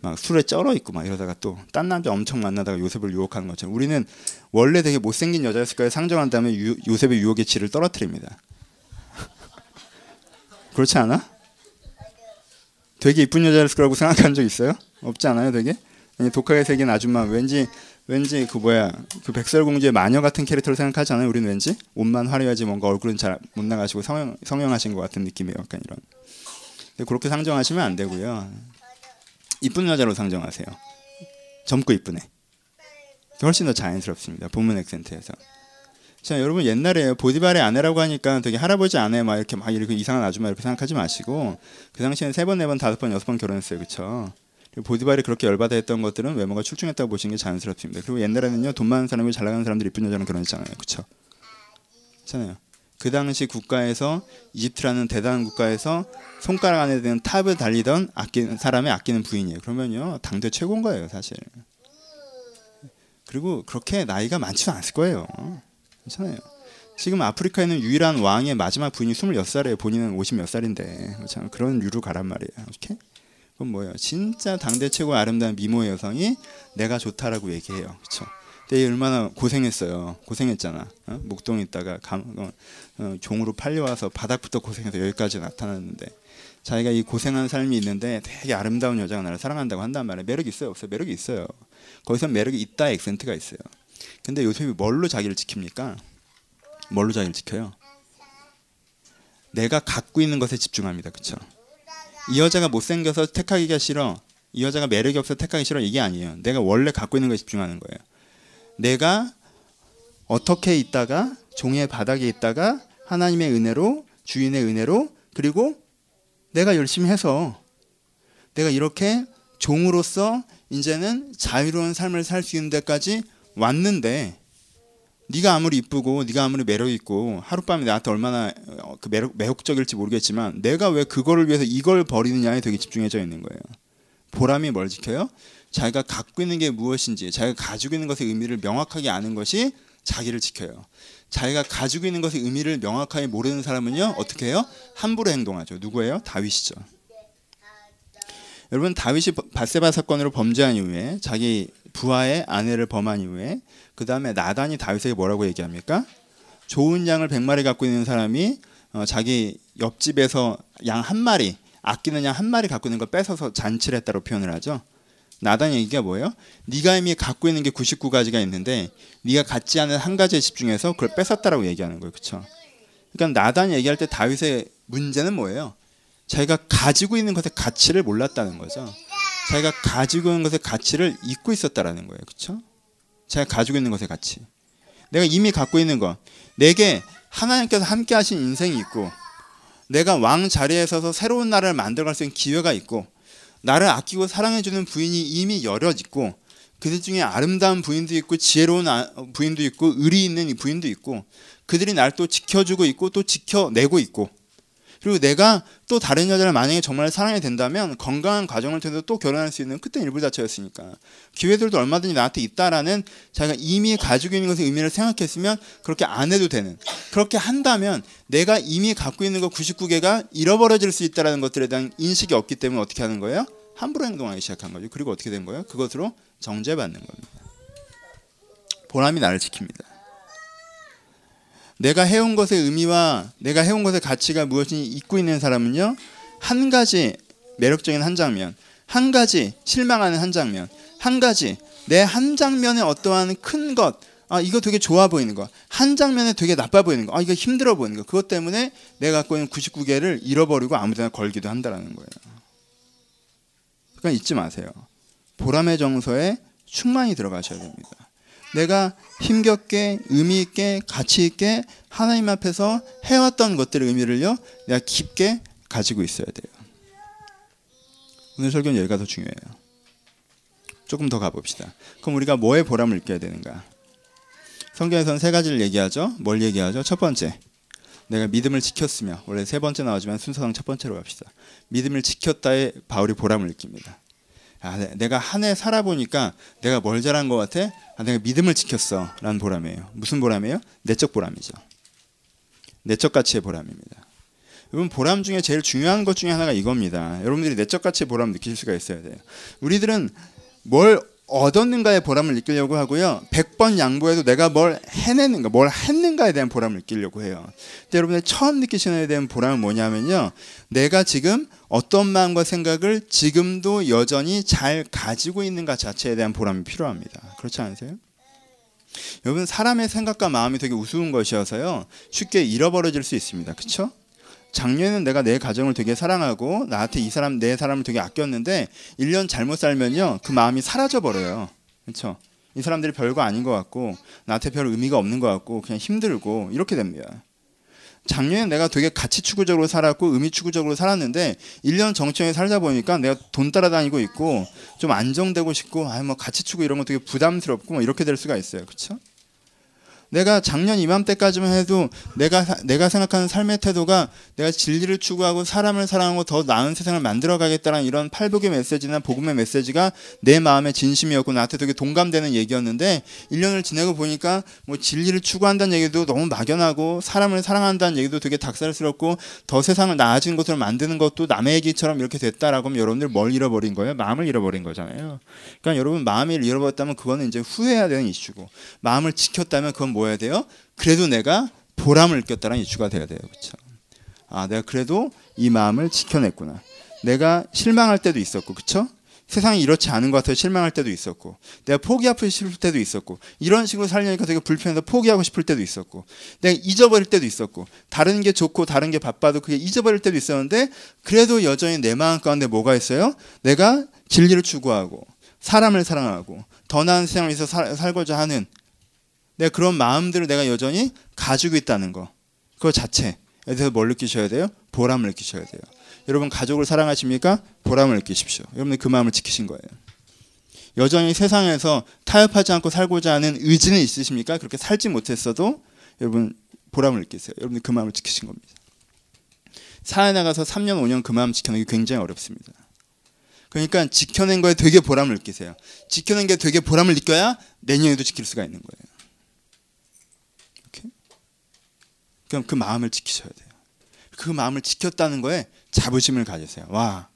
Speaker 1: 막 술에 쩔어 있고 막 이러다가 또 딴 남자 엄청 만나다가 요셉을 유혹하는 것처럼 우리는 원래 되게 못생긴 여자였을 거에 상정한 다음에 유, 요셉의 유혹의 질을 떨어뜨립니다. 그렇지 않아? 되게 이쁜 여자였을 거라고 생각한 적 있어요? 없지 않아요, 되게? 독하게 생긴 아줌마 왠지 왠지 그 뭐야 그 백설공주의 마녀 같은 캐릭터를 생각하지 않아요? 우리는 왠지 옷만 화려하지 뭔가 얼굴은 잘 못 나가시고 성형 성형하신 것 같은 느낌이에요, 약간 이런. 그렇게 상정하시면 안 되고요. 이쁜 여자로 상정하세요. 젊고 이쁘네. 훨씬 더 자연스럽습니다. 본문 액센트에서. 자, 여러분 옛날에 보디발의 아내라고 하니까 되게 할아버지 아내 막 이렇게 막 이렇게 이상한 아줌마 이렇게 생각하지 마시고 그 당시에는 세 번, 네 번, 다섯 번, 여섯 번 결혼했어요. 그렇죠? 보디발이 그렇게 열받아 했던 것들은 외모가 출중했다고 보시는 게 자연스럽습니다. 그리고 옛날에는요 돈 많은 사람이 잘 나가는 사람들이 이쁜 여자랑 결혼했잖아요. 그렇죠? 그렇잖아요. 그 당시 국가에서 이집트라는 대단한 국가에서 손가락 안에 드는 탑을 달리던 아끼는 사람의 아끼는 부인이에요. 그러면요 당대 최고인 거예요, 사실. 그리고 그렇게 나이가 많지는 않을 거예요. 괜찮아요. 지금 아프리카에는 유일한 왕의 마지막 부인이 26살이에요. 본인은 50몇 살인데. 참 그런 유로 가란 말이에요. 오케이? 그건 뭐예요? 진짜 당대 최고 아름다운 미모의 여성이 내가 좋다라고 얘기해요. 그렇죠? 근데 얼마나 고생했어요. 고생했잖아. 어? 목동에 있다가 감, 어, 어, 종으로 팔려와서 바닥부터 고생해서 여기까지 나타났는데 자기가 이 고생한 삶이 있는데 되게 아름다운 여자가 나를 사랑한다고 한단 말이에요. 매력 있어요, 없어요? 매력이 있어요. 거기서 매력이 있다 액센트가 있어요. 근데 요셉이 뭘로 자기를 지킵니까? 뭘로 자기를 지켜요? 내가 갖고 있는 것에 집중합니다. 그렇죠? 이 여자가 못생겨서 택하기가 싫어. 이 여자가 매력이 없어서 택하기 싫어. 이게 아니에요. 내가 원래 갖고 있는 것에 집중하는 거예요. 내가 어떻게 있다가 종의 바닥에 있다가 하나님의 은혜로 주인의 은혜로 그리고 내가 열심히 해서 내가 이렇게 종으로서 이제는 자유로운 삶을 살 수 있는 데까지 왔는데 네가 아무리 이쁘고 네가 아무리 매력 있고 하룻밤에 나한테 얼마나 어, 그 매력, 매혹적일지 모르겠지만 내가 왜 그거를 위해서 이걸 버리느냐에 되게 집중해져 있는 거예요. 보람이 뭘 지켜요? 자기가 갖고 있는 게 무엇인지 자기가 가지고 있는 것의 의미를 명확하게 아는 것이 자기를 지켜요. 자기가 가지고 있는 것의 의미를 명확하게 모르는 사람은요 어떻게 해요? 함부로 행동하죠. 누구예요? 다윗이죠. 여러분 다윗이 바세바 사건으로 범죄한 이후에 자기 부하의 아내를 범한 이후에 그 다음에 나단이 다윗에게 뭐라고 얘기합니까? 좋은 양을 백마리 갖고 있는 사람이 어, 자기 옆집에서 양 한 마리 아끼는 양 한 마리 갖고 있는 걸 뺏어서 잔치를 했다고 표현을 하죠. 나단 얘기가 뭐예요? 네가 이미 갖고 있는 게 99가지가 있는데 네가 갖지 않은 한 가지에 집중해서 그걸 뺏었다라고 얘기하는 거예요. 그렇죠? 그러니까 나단 얘기할 때 다윗의 문제는 뭐예요? 자기가 가지고 있는 것의 가치를 몰랐다는 거죠. 자기가 가지고 있는 것의 가치를 잊고 있었다라는 거예요. 그렇죠? 자기가 가지고 있는 것의 가치. 내가 이미 갖고 있는 것. 내게 하나님께서 함께 하신 인생이 있고 내가 왕 자리에 서서 새로운 나라를 만들어갈 수 있는 기회가 있고 나를 아끼고 사랑해주는 부인이 이미 여럿 있고 그들 중에 아름다운 부인도 있고 지혜로운 아, 부인도 있고 의리 있는 부인도 있고 그들이 날 또 지켜주고 있고 또 지켜내고 있고 그리고 내가 또 다른 여자를 만약에 정말 사랑이 된다면 건강한 과정을 통해서 또 결혼할 수 있는 그때 일부 자체였으니까 기회들도 얼마든지 나한테 있다라는 자기가 이미 가지고 있는 것의 의미를 생각했으면 그렇게 안 해도 되는 그렇게 한다면 내가 이미 갖고 있는 것 99개가 잃어버려질 수 있다라는 것들에 대한 인식이 없기 때문에 어떻게 하는 거예요? 함부로 행동하기 시작한 거죠. 그리고 어떻게 된 거예요? 그것으로 정죄받는 겁니다. 보람이 나를 지킵니다. 내가 해온 것의 의미와 내가 해온 것의 가치가 무엇인지 잊고 있는 사람은요 한 가지 매력적인 한 장면, 한 가지 실망하는 한 장면, 한 가지 내 한 장면에 어떠한 큰 것, 아 이거 되게 좋아 보이는 거, 한 장면에 되게 나빠 보이는 거, 아 이거 힘들어 보이는 거, 그것 때문에 내가 갖고 있는 99개를 잃어버리고 아무데나 걸기도 한다라는 거예요. 그러니까 잊지 마세요. 보람의 정서에 충만히 들어가셔야 됩니다. 내가 힘겹게 의미 있게 가치 있게 하나님 앞에서 해왔던 것들의 의미를요 내가 깊게 가지고 있어야 돼요. 오늘 설교는 여기가 더 중요해요. 조금 더 가봅시다. 그럼 우리가 뭐에 보람을 느껴야 되는가? 성경에서는 세 가지를 얘기하죠. 뭘 얘기하죠? 첫 번째, 내가 믿음을 지켰으며 원래 세 번째 나오지만 순서상 첫 번째로 갑시다. 믿음을 지켰다에 바울이 보람을 느낍니다. 아, 네, 내가 한 해 살아보니까 내가 뭘 잘한 것 같아? 아, 내가 믿음을 지켰어. 라는 보람이에요. 무슨 보람이에요? 내적 보람이죠. 내적 가치의 보람입니다. 여러분 보람 중에 제일 중요한 것 중에 하나가 이겁니다. 여러분들이 내적 가치의 보람 느낄 수가 있어야 돼요. 우리들은 뭘 얻었는가의 보람을 느끼려고 하고요. 100번 양보해도 내가 뭘 해내는가, 뭘 했는가에 대한 보람을 느끼려고 해요. 근데 여러분들 처음 느끼시는 데 대한 보람은 뭐냐면요. 내가 지금 어떤 마음과 생각을 지금도 여전히 잘 가지고 있는가 자체에 대한 보람이 필요합니다. 그렇지 않으세요? 여러분 사람의 생각과 마음이 되게 우스운 것이어서요. 쉽게 잃어버려질 수 있습니다. 그렇죠? 작년에는 내가 내 가정을 되게 사랑하고 나한테 이 사람 내 사람을 되게 아꼈는데 1년 잘못 살면요. 그 마음이 사라져 버려요. 그렇죠? 이 사람들이 별거 아닌 것 같고 나한테 별 의미가 없는 것 같고 그냥 힘들고 이렇게 됩니다. 작년에 내가 되게 가치 추구적으로 살았고 의미 추구적으로 살았는데 1년 정청에 살다 보니까 내가 돈 따라다니고 있고 좀 안정되고 싶고 아뭐 가치 추구 이런 거 되게 부담스럽고 뭐 이렇게 될 수가 있어요. 그렇죠? 내가 작년 이맘때까지만 해도 내가 내가 생각하는 삶의 태도가 내가 진리를 추구하고 사람을 사랑하고 더 나은 세상을 만들어 가겠다는 이런 팔복의 메시지나 복음의 메시지가 내 마음의 진심이었고 나한테 되게 동감되는 얘기였는데 1년을 지내고 보니까 뭐 진리를 추구한다는 얘기도 너무 막연하고 사람을 사랑한다는 얘기도 되게 닭살스럽고 더 세상을 나아진 것으로 만드는 것도 남의 얘기처럼 이렇게 됐다라고 하면 여러분들 뭘 잃어버린 거예요? 마음을 잃어버린 거잖아요. 그러니까 여러분 마음을 잃어버렸다면 그거는 이제 후회해야 되는 이슈고 마음을 지켰다면 그건 뭐 해야 돼요? 그래도 내가 보람을 느꼈다는 이슈가 돼야 돼요. 그렇죠? 아, 내가 그래도 이 마음을 지켜냈구나. 내가 실망할 때도 있었고, 그렇죠? 세상이 이렇지 않은 것 같아서 실망할 때도 있었고, 내가 포기하고 싶을 때도 있었고, 이런 식으로 살려니까 되게 불편해서 포기하고 싶을 때도 있었고, 내가 잊어버릴 때도 있었고, 다른 게 좋고 다른 게 바빠도 그게 잊어버릴 때도 있었는데, 그래도 여전히 내 마음 가운데 뭐가 있어요? 내가 진리를 추구하고, 사람을 사랑하고, 더 나은 세상을 위해서 살고자 하는 내가 그런 마음들을 내가 여전히 가지고 있다는 거. 그거 자체에 대해서 뭘 느끼셔야 돼요? 보람을 느끼셔야 돼요. 여러분 가족을 사랑하십니까? 보람을 느끼십시오. 여러분들 그 마음을 지키신 거예요. 여전히 세상에서 타협하지 않고 살고자 하는 의지는 있으십니까? 그렇게 살지 못했어도 여러분 보람을 느끼세요. 여러분들 그 마음을 지키신 겁니다. 사회 나가서 3년 5년 그 마음 지켜내기 굉장히 어렵습니다. 그러니까 지켜낸 거에 되게 보람을 느끼세요. 지켜낸 게 되게 보람을 느껴야 내년에도 지킬 수가 있는 거예요. 그럼 그 마음을 지키셔야 돼요. 그 마음을 지켰다는 거에 자부심을 가지세요. 와,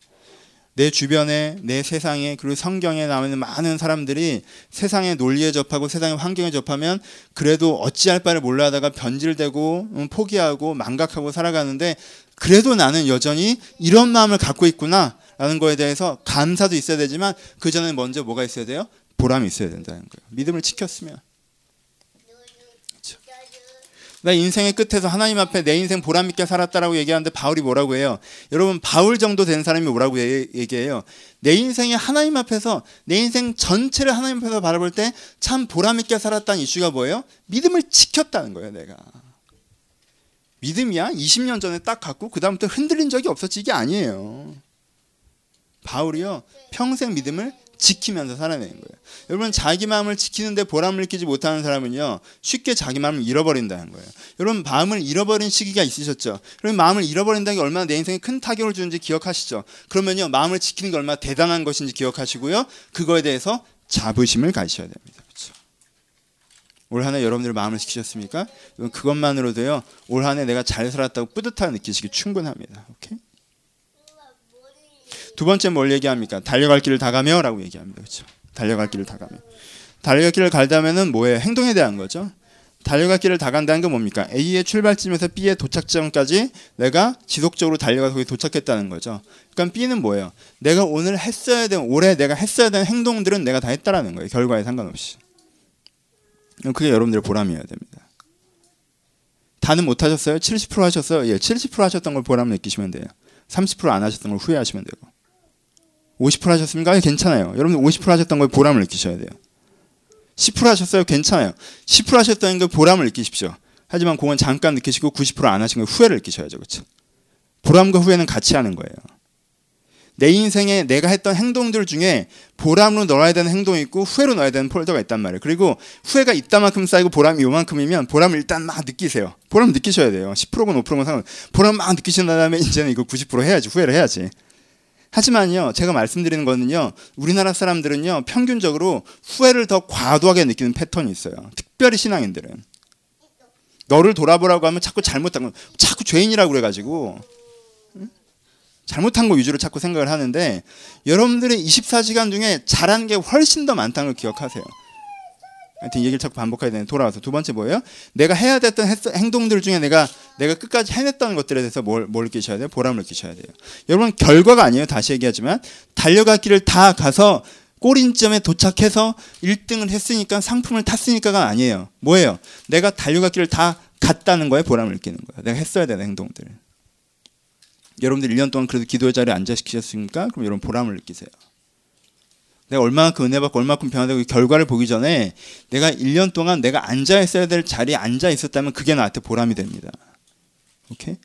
Speaker 1: 내 주변에 내 세상에 그리고 성경에 나오는 많은 사람들이 세상의 논리에 접하고 세상의 환경에 접하면 그래도 어찌할 바를 몰라 하다가 변질되고 음, 포기하고 망각하고 살아가는데 그래도 나는 여전히 이런 마음을 갖고 있구나 라는 거에 대해서 감사도 있어야 되지만 그 전에 먼저 뭐가 있어야 돼요? 보람이 있어야 된다는 거예요. 믿음을 지켰으면 나 인생의 끝에서 하나님 앞에 내 인생 보람 있게 살았다라고 얘기하는데 바울이 뭐라고 해요? 여러분 바울 정도 된 사람이 뭐라고 얘기해요? 내 인생이 하나님 앞에서 내 인생 전체를 하나님 앞에서 바라볼 때 참 보람 있게 살았다는 이슈가 뭐예요? 믿음을 지켰다는 거예요, 내가. 믿음이야 20년 전에 딱 갖고 그다음부터 흔들린 적이 없었지 이게 아니에요. 바울이요 평생 믿음을 지키면서 살아내는 거예요. 여러분 자기 마음을 지키는데 보람을 느끼지 못하는 사람은요 쉽게 자기 마음을 잃어버린다는 거예요. 여러분 마음을 잃어버린 시기가 있으셨죠. 그럼 마음을 잃어버린다는 게 얼마나 내 인생에 큰 타격을 주는지 기억하시죠. 그러면요 마음을 지키는 게 얼마나 대단한 것인지 기억하시고요 그거에 대해서 자부심을 가지셔야 됩니다. 그렇죠? 올 한해 여러분들 마음을 지키셨습니까? 그것만으로도요 올 한해 내가 잘 살았다고 뿌듯하게 느끼시기 충분합니다. 오케이? 두 번째 뭘 얘기합니까? 달려갈 길을 다 가며라고 얘기합니다. 그렇죠? 달려갈 길을 다 가며. 달려갈 길을 갈다면은 뭐예요? 행동에 대한 거죠. 달려갈 길을 다 간다는 게 뭡니까? A의 출발점에서 B의 도착점까지 내가 지속적으로 달려가서 거기 도착했다는 거죠. 그러니까 B는 뭐예요? 내가 오늘 했어야 되는 올해 내가 했어야 되는 행동들은 내가 다 했다라는 거예요. 결과에 상관없이. 그게 여러분들의 보람이어야 됩니다. 다는 못 하셨어요? 70% 하셨어요? 예, 70% 하셨던 걸 보람 느끼시면 돼요. 30%안 하셨던 걸 후회하시면 되고. 50% 하셨습니까? 괜찮아요. 여러분 50% 하셨던 거에 보람을 느끼셔야 돼요. 10% 하셨어요? 괜찮아요. 10% 하셨다는 걸 보람을 느끼십시오. 하지만 그건 잠깐 느끼시고 90%안 하신 걸 후회를 느끼셔야죠. 그렇죠? 보람과 후회는 같이 하는 거예요. 내 인생에 내가 했던 행동들 중에 보람으로 넣어야 되는 행동이 있고 후회로 넣어야 되는 폴더가 있단 말이에요. 그리고 후회가 이따만큼 쌓이고 보람이 요만큼이면 보람을 일단 막 느끼세요. 보람 느끼셔야 돼요. 10%건 5%건 상관. 보람 막 느끼신 다음에 이제는 이거 90% 해야지. 후회를 해야지. 하지만요, 제가 말씀드리는 거는요, 우리나라 사람들은요, 평균적으로 후회를 더 과도하게 느끼는 패턴이 있어요. 특별히 신앙인들은. 너를 돌아보라고 하면 자꾸 잘못한 거, 자꾸 죄인이라고 그래가지고, 잘못한 거 위주로 자꾸 생각을 하는데 여러분들의 24시간 중에 잘한 게 훨씬 더 많다는 걸 기억하세요. 하여튼 이 얘기를 자꾸 반복해야 되는 돌아와서 두 번째 뭐예요? 내가 해야 됐던 했- 행동들 중에 내가 내가 끝까지 해냈던 것들에 대해서 뭘, 뭘 느끼셔야 돼요? 보람을 느끼셔야 돼요. 여러분 결과가 아니에요. 다시 얘기하지만 길을 다 가서 꼬린점에 도착해서 1등을 했으니까 상품을 탔으니까가 아니에요. 뭐예요? 내가 길을 다 갔다는 거에 보람을 느끼는 거예요. 내가 했어야 되는 행동들. 여러분들 1년 동안 그래도 기도의 자리에 앉아 시키셨습니까? 그럼 여러분 보람을 느끼세요. 내가 얼마만큼 은혜 받고 얼마만큼 변화되고 이 결과를 보기 전에 내가 1년 동안 내가 앉아 있어야 될 자리에 앉아 있었다면 그게 나한테 보람이 됩니다. 오케이?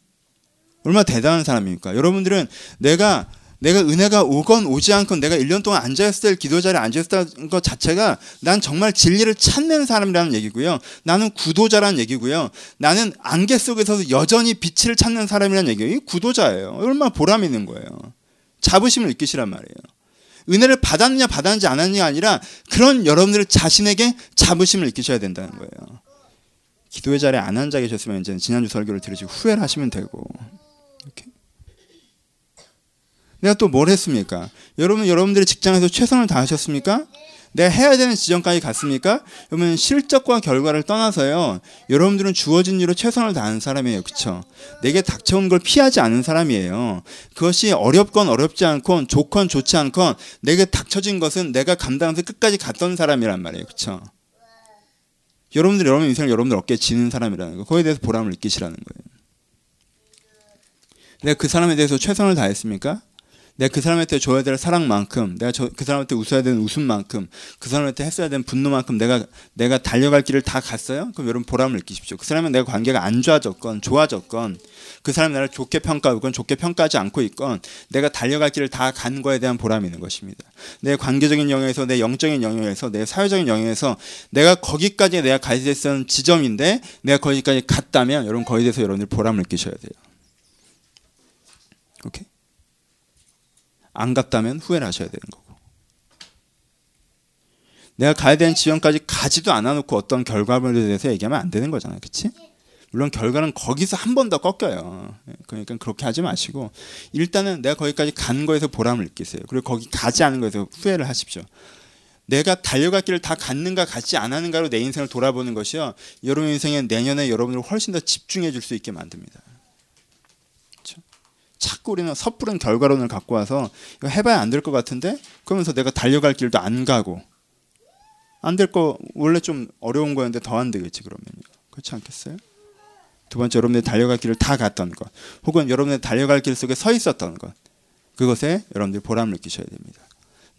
Speaker 1: 얼마나 대단한 사람입니까? 여러분들은 내가 내가 은혜가 오건 오지 않건 내가 1년 동안 앉아있을 때 기도 자리에 앉아있다는 것 자체가 난 정말 진리를 찾는 사람이라는 얘기고요. 나는 구도자라는 얘기고요. 나는 안개 속에서도 여전히 빛을 찾는 사람이라는 얘기예요. 이 구도자예요. 얼마나 보람 있는 거예요. 자부심을 느끼시란 말이에요. 은혜를 받았느냐 받았는지 안 했느냐 아니라 그런 여러분들 자신에게 자부심을 느끼셔야 된다는 거예요. 기도의 자리에 안 앉아 계셨으면 이제 지난주 설교를 들으시고 후회를 하시면 되고 이렇게. 내가 또 뭘 했습니까? 여러분 여러분들의 직장에서 최선을 다하셨습니까? 내가 해야 되는 지점까지 갔습니까? 여러분 실적과 결과를 떠나서요. 여러분들은 주어진 일로 최선을 다하는 사람이에요. 그렇죠? 내게 닥쳐온 걸 피하지 않은 사람이에요. 그것이 어렵건 어렵지 않건 좋건 좋지 않건 내게 닥쳐진 것은 내가 감당해서 끝까지 갔던 사람이란 말이에요. 그렇죠? 여러분들 여러분 인생을 여러분들 어깨에 지는 사람이라는 거. 거기에 대해서 보람을 느끼시라는 거예요. 내가 그 사람에 대해서 최선을 다했습니까? 내가 그 사람한테 줘야 될 사랑만큼, 내가 저, 그 사람한테 웃어야 되는 웃음만큼, 그 사람한테 했어야 되는 분노만큼 내가 내가 달려갈 길을 다 갔어요? 그럼 여러분 보람을 느끼십시오. 그 사람은 내가 관계가 안 좋아졌건 좋아졌건, 그 사람이 나를 좋게 평가하건 좋게 평가하지 않고 있건, 내가 달려갈 길을 다 간 거에 대한 보람이 있는 것입니다. 내 관계적인 영역에서, 내 영적인 영역에서, 내 사회적인 영역에서 내가 거기까지 내가 가야 됐던 지점인데, 내가 거기까지 갔다면 여러분 거기에 대해서 여러분들 보람을 느끼셔야 돼요. 오케이? 안 갔다면 후회를 하셔야 되는 거고. 내가 가야 되는 지점까지 가지도 않아 놓고 어떤 결과물에 대해서 얘기하면 안 되는 거잖아요. 그치? 물론 결과는 거기서 한 번 더 꺾여요. 그러니까 그렇게 하지 마시고 일단은 내가 거기까지 간 거에서 보람을 느끼세요. 그리고 거기 가지 않은 거에서 후회를 하십시오. 내가 달려갈 길을 다 갔는가 갔지 않았는가로 내 인생을 돌아보는 것이요. 여러분 인생에 내년에 여러분을 훨씬 더 집중해 줄 수 있게 만듭니다. 자꾸 우리는 섣부른 결과론을 갖고 와서 이거 해봐야 안 될 것 같은데 그러면서 내가 달려갈 길도 안 가고 안 될 거 원래 좀 어려운 거였는데 더 안 되겠지 그러면요 그렇지 않겠어요? 두 번째 여러분들 달려갈 길을 다 갔던 것 혹은 여러분들 달려갈 길 속에 서 있었던 것 그것에 여러분들 보람을 느끼셔야 됩니다.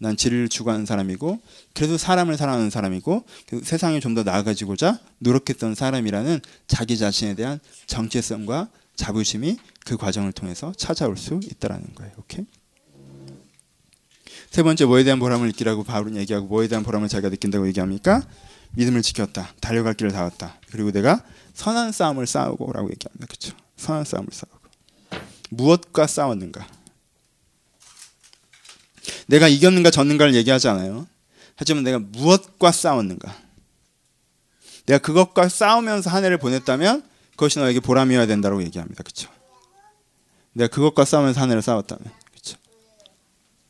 Speaker 1: 난 진리를 추구하는 사람이고 그래도 사람을 사랑하는 사람이고 세상이 좀더 나아가지고자 노력했던 사람이라는 자기 자신에 대한 정체성과 자부심이 그 과정을 통해서 찾아올 수 있다라는 거예요. 오케이? 세 번째 뭐에 대한 보람을 느끼라고 바울은 얘기하고 뭐에 대한 보람을 자기가 느낀다고 얘기합니까? 믿음을 지켰다. 달려갈 길을 닿았다. 그리고 내가 선한 싸움을 싸우고라고 얘기합니다. 그렇죠? 선한 싸움을 싸우고. 무엇과 싸웠는가? 내가 이겼는가 졌는가를 얘기하지 않아요. 하지만 내가 무엇과 싸웠는가? 내가 그것과 싸우면서 한 해를 보냈다면 그것이 너에게 보람이어야 된다고 얘기합니다. 그렇죠? 내가 그것과 싸우면서 한 해를 싸웠다면 그렇죠?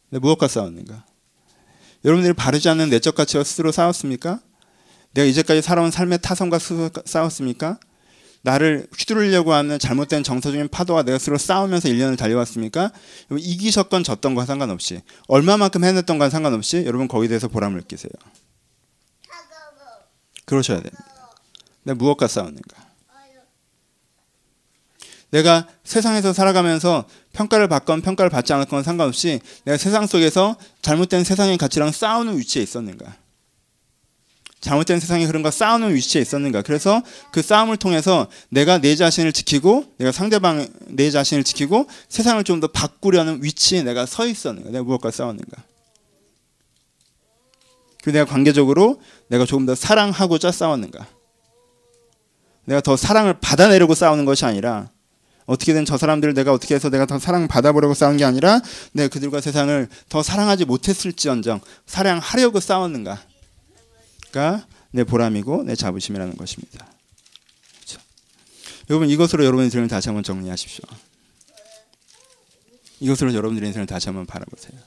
Speaker 1: 내가 무엇과 싸웠는가? 여러분들이 바르지 않는 내적 가치와 스스로 싸웠습니까? 내가 이제까지 살아온 삶의 타성과 스스로 싸웠습니까? 나를 휘두르려고 하는 잘못된 정서적인 파도와 내가 스스로 싸우면서 1년을 달려왔습니까? 이기셨건 졌던 건 상관없이 얼마만큼 해냈던 건 상관없이 여러분 거기에 대해서 보람을 느끼세요. 그러셔야 됩니다. 내가 무엇과 싸웠는가? 내가 세상에서 살아가면서 평가를 받건 평가를 받지 않았건 상관없이 내가 세상 속에서 잘못된 세상의 가치랑 싸우는 위치에 있었는가? 잘못된 세상의 흐름과 싸우는 위치에 있었는가? 그래서 그 싸움을 통해서 내가 내 자신을 지키고 내가 상대방 내 자신을 지키고 세상을 좀 더 바꾸려는 위치에 내가 서 있었는가? 내가 무엇과 싸웠는가? 그리고 내가 관계적으로 내가 조금 더 사랑하고자 싸웠는가? 내가 더 사랑을 받아내려고 싸우는 것이 아니라 어떻게든 저 사람들을 내가 어떻게 해서 내가 더 사랑 받아보려고 싸운 게 아니라 내가 그들과 세상을 더 사랑하지 못했을지언정 사랑하려고 싸웠는가? 가내 보람이고 내 자부심이라는 것입니다. 그렇죠? 여러분 이것으로 여러분의 들을 다시 한번 정리하십시오. 이것으로 여러분들의 인생을 다시 한번 바라보세요.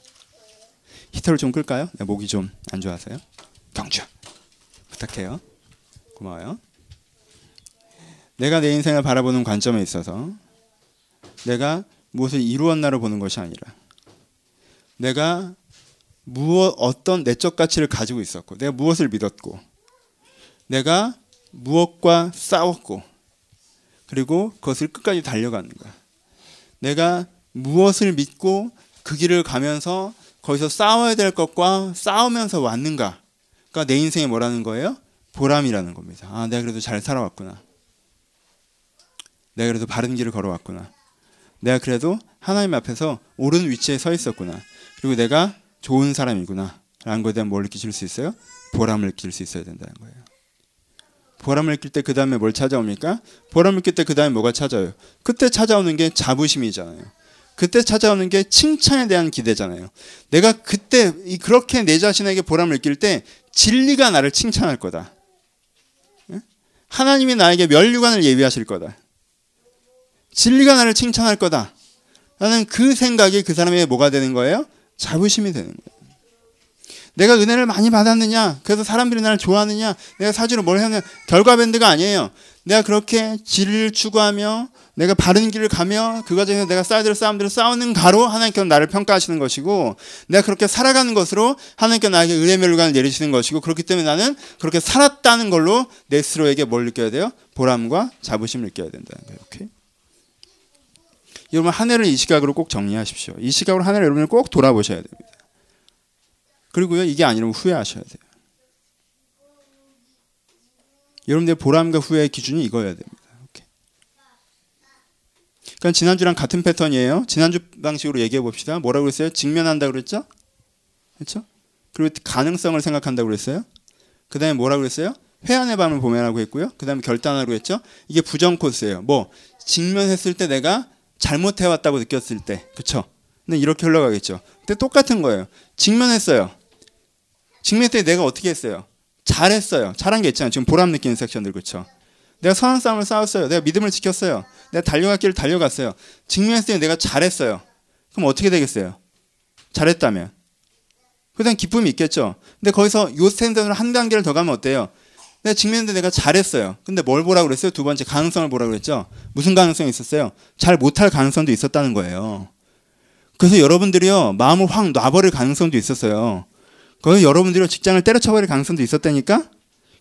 Speaker 1: 히터를 좀 끌까요? 네, 목이 좀 안 좋아서요. 경주 부탁해요. 고마워요. 내가 내 인생을 바라보는 관점에 있어서 내가 무엇을 이루었나를 보는 것이 아니라 내가 무엇 어떤 내적 가치를 가지고 있었고 내가 무엇을 믿었고 내가 무엇과 싸웠고 그리고 그것을 끝까지 달려가는 거야. 내가 무엇을 믿고 그 길을 가면서 거기서 싸워야 될 것과 싸우면서 왔는가? 그러니까 내 인생에 뭐라는 거예요? 보람이라는 겁니다. 아, 내가 그래도 잘 살아왔구나. 내가 그래도 바른 길을 걸어왔구나. 내가 그래도 하나님 앞에서 옳은 위치에 서 있었구나. 그리고 내가 좋은 사람이구나. 라는 것에 대한 뭘 느끼실 수 있어요? 보람을 느낄 수 있어야 된다는 거예요. 보람을 느낄 때 그 다음에 뭘 찾아옵니까? 보람을 느낄 때 그 다음에 뭐가 찾아요? 그때 찾아오는 게 자부심이잖아요. 그때 찾아오는 게 칭찬에 대한 기대잖아요. 내가 그때 그렇게 내 자신에게 보람을 느낄 때 진리가 나를 칭찬할 거다. 하나님이 나에게 멸류관을 예비하실 거다. 진리가 나를 칭찬할 거다. 라는 그 생각이 그 사람에게 뭐가 되는 거예요? 자부심이 되는 거예요. 내가 은혜를 많이 받았느냐? 그래서 사람들이 나를 좋아하느냐? 내가 사주로 뭘 했느냐? 결과 밴드가 아니에요. 내가 그렇게 진리를 추구하며 내가 바른 길을 가며 그 과정에서 내가 쌓아야 될 싸움들을 싸우는 가로 하나님께서 나를 평가하시는 것이고 내가 그렇게 살아가는 것으로 하나님께서 나에게 은혜 멸관을 내리시는 것이고 그렇기 때문에 나는 그렇게 살았다는 걸로 내 스스로에게 뭘 느껴야 돼요? 보람과 자부심을 느껴야 된다는 거예요. 오케이? 여러분 한 해를 이 시각으로 꼭 정리하십시오. 이 시각으로 한 해를 여러분을 꼭 돌아보셔야 됩니다. 그리고요 이게 아니라면 후회하셔야 돼요. 여러분들의 보람과 후회의 기준이 이거여야 됩니다. 그러니까 지난주랑 같은 패턴이에요. 지난주 방식으로 얘기해 봅시다. 뭐라고 그랬어요? 직면한다 그랬죠? 그렇죠? 그리고 가능성을 생각한다고 그랬어요. 그 다음에 뭐라고 그랬어요? 회한의 밤을 보면하고 했고요. 그 다음에 결단하라고 했죠. 이게 부정 코스예요. 뭐 직면했을 때 내가 잘못해왔다고 느꼈을 때, 그렇죠? 근데 이렇게 흘러가겠죠. 근데 똑같은 거예요. 직면했어요. 직면 때 내가 어떻게 했어요? 잘했어요. 잘한 게 있잖아요. 지금 보람 느끼는 섹션들 그렇죠. 내가 선한 싸움을 싸웠어요. 내가 믿음을 지켰어요. 내가 달려갈 길을 달려갔어요. 직면했을 때 내가 잘했어요. 그럼 어떻게 되겠어요? 잘했다면. 그다음 기쁨이 있겠죠. 근데 거기서 요 스탠드로 한 단계를 더 가면 어때요? 내가 직면했는데 내가 잘했어요. 근데 뭘 보라고 그랬어요? 두 번째 가능성을 보라고 그랬죠. 무슨 가능성이 있었어요? 잘 못할 가능성도 있었다는 거예요. 그래서 여러분들이요 마음을 확 놔버릴 가능성도 있었어요. 거기서 여러분들이 직장을 때려쳐버릴 가능성도 있었다니까?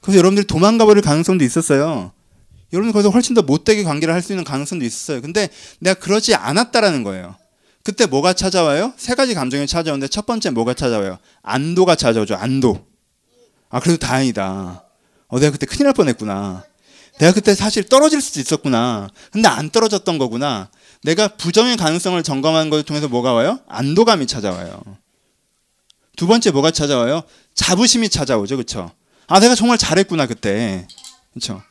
Speaker 1: 그래서 여러분들이 도망가버릴 가능성도 있었어요. 여러분 거기서 훨씬 더 못되게 관계를 할 수 있는 가능성도 있었어요. 근데 내가 그러지 않았다라는 거예요. 그때 뭐가 찾아와요? 세 가지 감정이 찾아오는데 첫 번째 뭐가 찾아와요? 안도가 찾아오죠. 안도. 아 그래도 다행이다. 어 내가 그때 큰일 날 뻔했구나. 내가 그때 사실 떨어질 수도 있었구나. 근데 안 떨어졌던 거구나. 내가 부정의 가능성을 점검하는 것을 통해서 뭐가 와요? 안도감이 찾아와요. 두 번째 뭐가 찾아와요? 자부심이 찾아오죠. 그렇죠? 아, 내가 정말 잘했구나 그때. 그렇죠?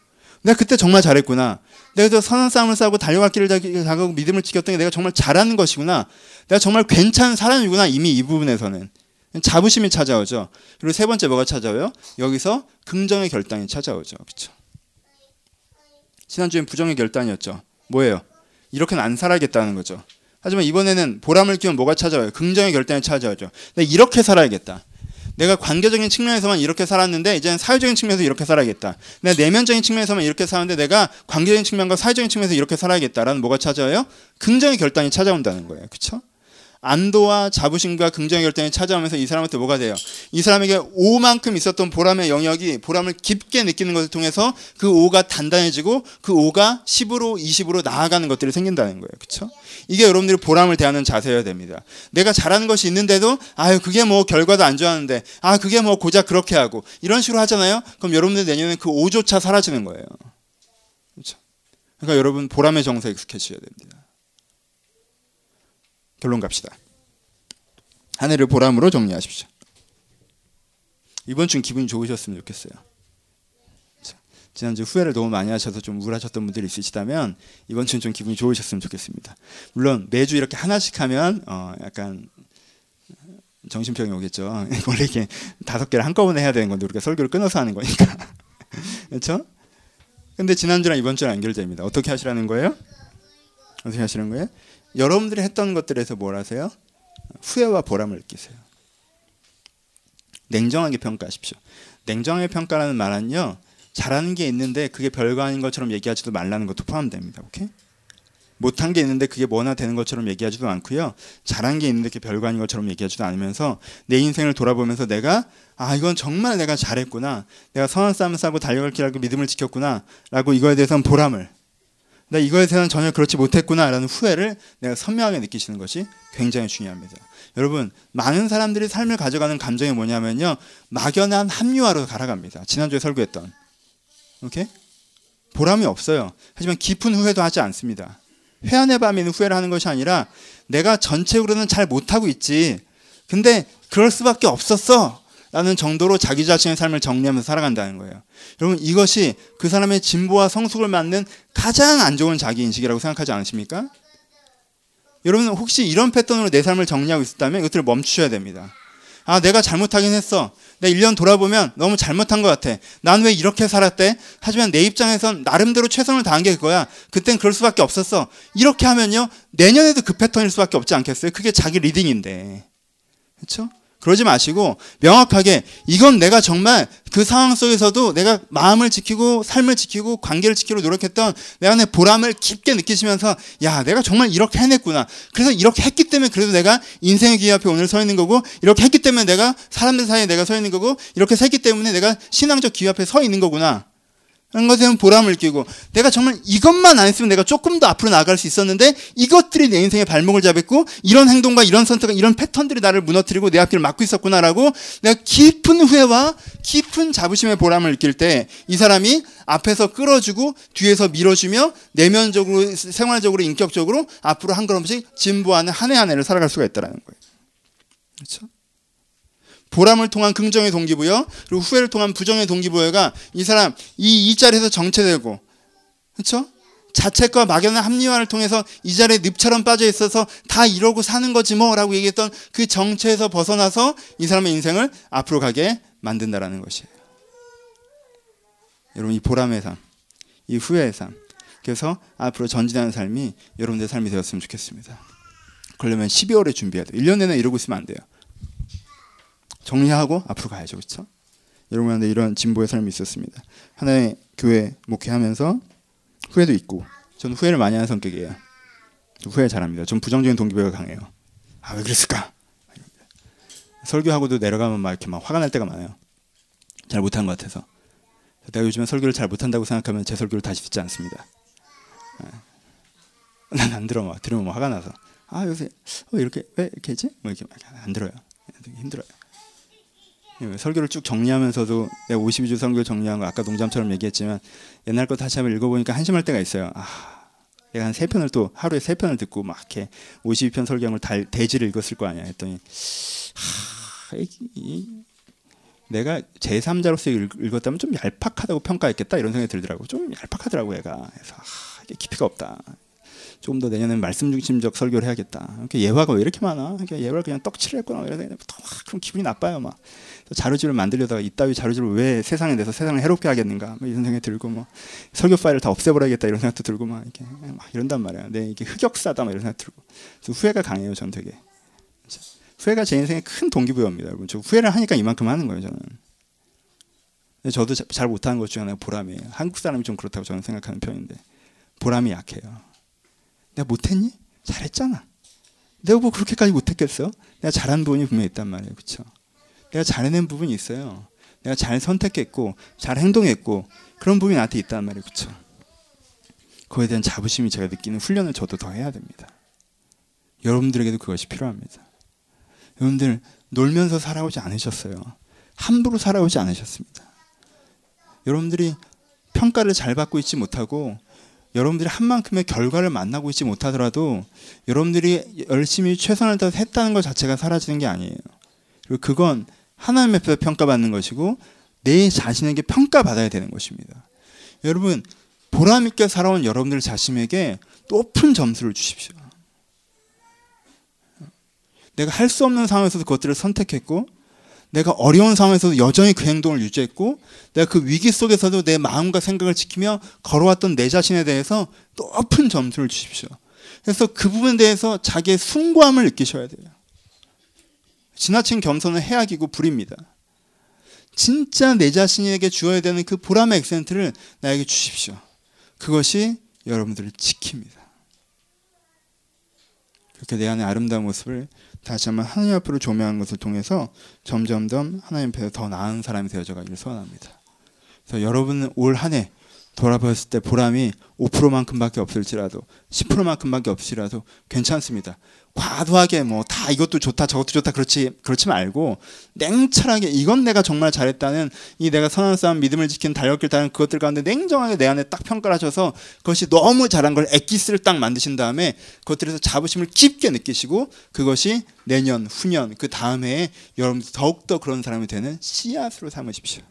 Speaker 1: 내가 그때 정말 잘했구나. 내가 저 선한 싸움을 싸고 달려갈 길을 다가고 믿음을 지켰던 게 내가 정말 잘하는 것이구나. 내가 정말 괜찮은 사람이구나. 이미 이 부분에서는 자부심이 찾아오죠. 그리고 세 번째 뭐가 찾아와요? 여기서 긍정의 결단이 찾아오죠. 그렇죠? 지난주엔 부정의 결단이었죠. 뭐예요? 이렇게는 안 살아야겠다는 거죠. 하지만 이번에는 보람을 끼면 뭐가 찾아와요? 긍정의 결단이 찾아오죠. 내가 이렇게 살아야겠다. 내가 관계적인 측면에서만 이렇게 살았는데 이제는 사회적인 측면에서 이렇게 살아야겠다. 내가 내면적인 측면에서만 이렇게 사는데 내가 관계적인 측면과 사회적인 측면에서 이렇게 살아야겠다라는 뭐가 찾아와요? 긍정의 결단이 찾아온다는 거예요. 그렇죠? 안도와 자부심과 긍정의 결단이 찾아오면서 이 사람한테 뭐가 돼요? 이 사람에게 오만큼 있었던 보람의 영역이 보람을 깊게 느끼는 것을 통해서 그 오가 단단해지고 그 오가 10으로 20으로 나아가는 것들이 생긴다는 거예요. 그렇죠? 이게 여러분들이 보람을 대하는 자세여야 됩니다. 내가 잘하는 것이 있는데도 아유 그게 뭐 결과도 안 좋았는데 아 그게 뭐 고작 그렇게 하고 이런 식으로 하잖아요. 그럼 여러분들 내년에 그 오조차 사라지는 거예요. 그렇죠? 그러니까 여러분 보람의 정서에 익숙해져야 됩니다. 결론 갑시다. 한 해를 보람으로 정리하십시오. 이번 주는 기분이 좋으셨으면 좋겠어요. 지난주 후회를 너무 많이 하셔서 좀 우울하셨던 분들이 있으시다면 이번 주는 좀 기분이 좋으셨으면 좋겠습니다. 물론 매주 이렇게 하나씩 하면 어 약간 정신병이 오겠죠. 원래 이렇게 다섯 개를 한꺼번에 해야 되는 건데 우리가 설교를 끊어서 하는 거니까. 그렇죠? 근데 지난주랑 이번 주랑 연결됩니다. 어떻게 하시라는 거예요? 어떻게 하시는 거예요? 여러분들이 했던 것들에서 뭘 하세요? 후회와 보람을 느끼세요. 냉정하게 평가하십시오. 냉정하게 평가라는 말은요. 잘하는 게 있는데 그게 별거 아닌 것처럼 얘기하지도 말라는 것도 포함됩니다. 오케이? 못한 게 있는데 그게 뭐나 되는 것처럼 얘기하지도 않고요. 잘한 게 있는데 그게 별거 아닌 것처럼 얘기하지도 않으면서 내 인생을 돌아보면서 내가 아 이건 정말 내가 잘했구나. 내가 선한 싸움을 싸고 달려갈 길하고 믿음을 지켰구나. 라고 이거에 대해서는 보람을 나 이거에 대해서는 전혀 그렇지 못했구나라는 후회를 내가 선명하게 느끼시는 것이 굉장히 중요합니다. 여러분 많은 사람들이 삶을 가져가는 감정이 뭐냐면요 막연한 합리화로 갈아갑니다. 지난주에 설교했던 오케이 보람이 없어요. 하지만 깊은 후회도 하지 않습니다. 회한의 밤에는 후회를 하는 것이 아니라 내가 전체적으로는 잘 못하고 있지. 근데 그럴 수밖에 없었어. 라는 정도로 자기 자신의 삶을 정리하면서 살아간다는 거예요. 여러분 이것이 그 사람의 진보와 성숙을 맞는 가장 안 좋은 자기 인식이라고 생각하지 않으십니까? 여러분 혹시 이런 패턴으로 내 삶을 정리하고 있었다면 이것들을 멈추셔야 됩니다. 아, 내가 잘못하긴 했어. 내 1년 돌아보면 너무 잘못한 것 같아. 난 왜 이렇게 살았대? 하지만 내 입장에선 나름대로 최선을 다한 게 그거야. 그땐 그럴 수밖에 없었어. 이렇게 하면요. 내년에도 그 패턴일 수밖에 없지 않겠어요? 그게 자기 리딩인데. 그렇죠? 그러지 마시고 명확하게 이건 내가 정말 그 상황 속에서도 내가 마음을 지키고 삶을 지키고 관계를 지키려 노력했던 내 안에 보람을 깊게 느끼시면서 야 내가 정말 이렇게 해냈구나. 그래서 이렇게 했기 때문에 그래도 내가 인생의 기 앞에 오늘 서 있는 거고 이렇게 했기 때문에 내가 사람들 사이에 내가 서 있는 거고 이렇게 했기 때문에 내가 신앙적 기 앞에 서 있는 거구나 하는 것에 보람을 느끼고 내가 정말 이것만 안 했으면 내가 조금 더 앞으로 나아갈 수 있었는데 이것들이 내 인생의 발목을 잡았고 이런 행동과 이런 선택과 이런 패턴들이 나를 무너뜨리고 내 앞길을 막고 있었구나라고 내가 깊은 후회와 깊은 자부심의 보람을 느낄 때 이 사람이 앞에서 끌어주고 뒤에서 밀어주며 내면적으로 생활적으로 인격적으로 앞으로 한 걸음씩 진보하는 한 해 한 해를 살아갈 수가 있다는 거예요. 그렇죠? 보람을 통한 긍정의 동기부여 그리고 후회를 통한 부정의 동기부여가 이 사람 이 이 자리에서 정체되고 그렇죠? 자책과 막연한 합리화를 통해서 이 자리에 늪처럼 빠져 있어서 다 이러고 사는 거지 뭐라고 얘기했던 그 정체에서 벗어나서 이 사람의 인생을 앞으로 가게 만든다라는 것이에요. 여러분 이 보람의 삶, 이 후회의 삶, 그래서 앞으로 전진하는 삶이 여러분들의 삶이 되었으면 좋겠습니다. 그러려면 12월에 준비해야 돼요. 1년 내내 이러고 있으면 안 돼요. 정리하고 앞으로 가야죠. 그렇죠? 여러분한테 이런 진보의 삶이 있었습니다. 하나의 교회 목회하면서 후회도 있고 저는 후회를 많이 하는 성격이에요. 후회 잘합니다. 전 부정적인 동기부여가 강해요. 아 왜 그랬을까? 설교하고도 내려가면 막 이렇게 막 화가 날 때가 많아요. 잘 못한 것 같아서. 내가 요즘에 설교를 잘 못한다고 생각하면 제 설교를 다시 듣지 않습니다. 예. 난안 들어 막 들으면 막 화가 나서 아 요새 어, 이렇게 왜 이렇게 했지? 뭐 이렇게 안 들어요. 힘들어요. 예, 설교를 쭉 정리하면서도 내가 52주 설교 정리한 거 아까 농담처럼 얘기했지만 옛날 거 다시 한번 읽어보니까 한심할 때가 있어요. 아, 내가 한 세 편을 또 하루에 세 편을 듣고 막 이렇게 52편 설교한 걸 대지를 읽었을 거 아니야 했더니 하, 이, 이, 내가 제3자로서 읽었다면 좀 얄팍하다고 평가했겠다 이런 생각이 들더라고. 좀 얄팍하더라고 얘가. 그래서 아, 이게 깊이가 없다. 조금 더 내년에 말씀 중심적 설교를 해야겠다. 이렇게 예화가 왜 이렇게 많아? 그러니까 예화를 그냥 떡칠을 했구나. 이래서 그럼 기분이 나빠요 막. 자료집을 만들려다가 이따위 자료집을 왜 세상에 내서 세상을 해롭게 하겠는가 뭐 이런 생각이 들고 뭐 설교 파일을 다 없애버려야겠다 이런 생각도 들고 막 이렇게 막 이런단 말이야. 내 이게 흑역사다 막 이런 생각 들고 그래서 후회가 강해요. 전 되게 후회가 제 인생의 큰 동기부여입니다. 여러분 저 후회를 하니까 이만큼 하는 거예요. 저는. 저도 잘 못하는 것 중에 하나가 보람이에요. 한국 사람이 좀 그렇다고 저는 생각하는 편인데 보람이 약해요. 내가 못했니? 잘했잖아. 내가 뭐 그렇게까지 못했겠어? 내가 잘한 부분이 분명히 있단 말이에요. 그렇죠? 내가 잘해낸 부분이 있어요. 내가 잘 선택했고 잘 행동했고 그런 부분이 나한테 있단 말이에요. 그렇죠? 그거에 대한 자부심이 제가 느끼는 훈련을 저도 더 해야 됩니다. 여러분들에게도 그것이 필요합니다. 여러분들 놀면서 살아오지 않으셨어요. 함부로 살아오지 않으셨습니다. 여러분들이 평가를 잘 받고 있지 못하고 여러분들이 한 만큼의 결과를 만나고 있지 못하더라도 여러분들이 열심히 최선을 다해 했다는 것 자체가 사라지는 게 아니에요. 그리고 그건 하나님 앞에서 평가받는 것이고 내 자신에게 평가받아야 되는 것입니다. 여러분 보람 있게 살아온 여러분들 자신에게 높은 점수를 주십시오. 내가 할 수 없는 상황에서도 그것들을 선택했고 내가 어려운 상황에서도 여전히 그 행동을 유지했고 내가 그 위기 속에서도 내 마음과 생각을 지키며 걸어왔던 내 자신에 대해서 높은 점수를 주십시오. 그래서 그 부분에 대해서 자기의 숭고함을 느끼셔야 돼요. 지나친 겸손은 해악이고 불입니다. 진짜 내 자신에게 주어야 되는 그 보람의 액센트를 나에게 주십시오. 그것이 여러분들을 지킵니다. 그렇게 내 안의 아름다운 모습을 다시 한번 하나님 앞으로 조명한 것을 통해서 점점점 하나님 앞에서 더 나은 사람이 되어져 가기를 소원합니다. 그래서 여러분은 올 한 해 돌아보았을 때 보람이 5%만큼밖에 없을지라도 10%만큼밖에 없을지라도 괜찮습니다. 과도하게 뭐 다 이것도 좋다 저것도 좋다 그렇지 그렇지 말고 냉철하게 이건 내가 정말 잘했다는 이 내가 선한 싸움 믿음을 지키는 달력길 다는 그것들 가운데 냉정하게 내 안에 딱 평가를 하셔서 그것이 너무 잘한 걸 엑기스를 딱 만드신 다음에 그것들에서 자부심을 깊게 느끼시고 그것이 내년 후년 그 다음 해에 여러분 더욱더 그런 사람이 되는 씨앗으로 삼으십시오.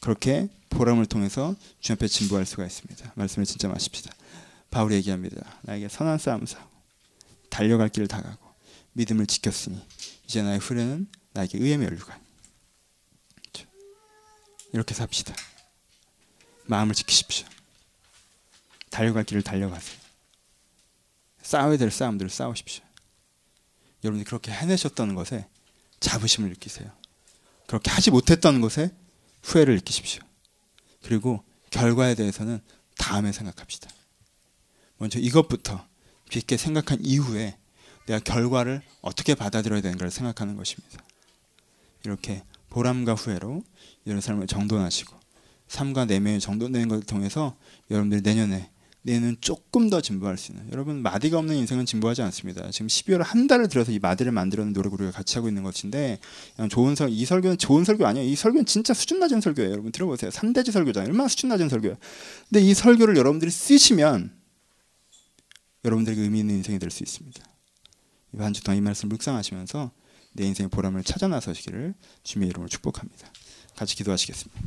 Speaker 1: 그렇게 보람을 통해서 주 앞에 진보할 수가 있습니다. 말씀을 진짜 마십시다. 바울이 얘기합니다. 나에게 선한 싸움 싸고 달려갈 길을 다 가고 믿음을 지켰으니 이제 나의 후레는 나에게 의의 멸류관. 그렇죠? 이렇게 삽시다. 마음을 지키십시오. 달려갈 길을 달려가세요. 싸워야 될 싸움들을 싸우십시오. 여러분이 그렇게 해내셨다는 것에 자부심을 느끼세요. 그렇게 하지 못했던 것에 후회를 느끼십시오. 그리고 결과에 대해서는 다음에 생각합시다. 먼저 이것부터 깊게 생각한 이후에 내가 결과를 어떻게 받아들여야 되는가를 생각하는 것입니다. 이렇게 보람과 후회로 이런 삶을 정돈하시고 삶과 내면을 정돈되는 것을 통해서 여러분들 내년에 내는 조금 더 진보할 수 있는 여러분 마디가 없는 인생은 진보하지 않습니다. 지금 12월 한 달을 들여서 이 마디를 만들어낸 노력 우리가 같이 하고 있는 것인데 좋은 설, 이 설교는 좋은 설교 아니에요. 이 설교는 진짜 수준 낮은 설교예요. 여러분 들어보세요. 3대지 설교잖아요. 얼마나 수준 낮은 설교예요. 근데 이 설교를 여러분들이 쓰시면 여러분들에게 의미 있는 인생이 될 수 있습니다. 이번 주 동안 이 말씀 묵상하시면서 내 인생의 보람을 찾아 나서시기를 주님의 이름으로 축복합니다. 같이 기도하시겠습니다.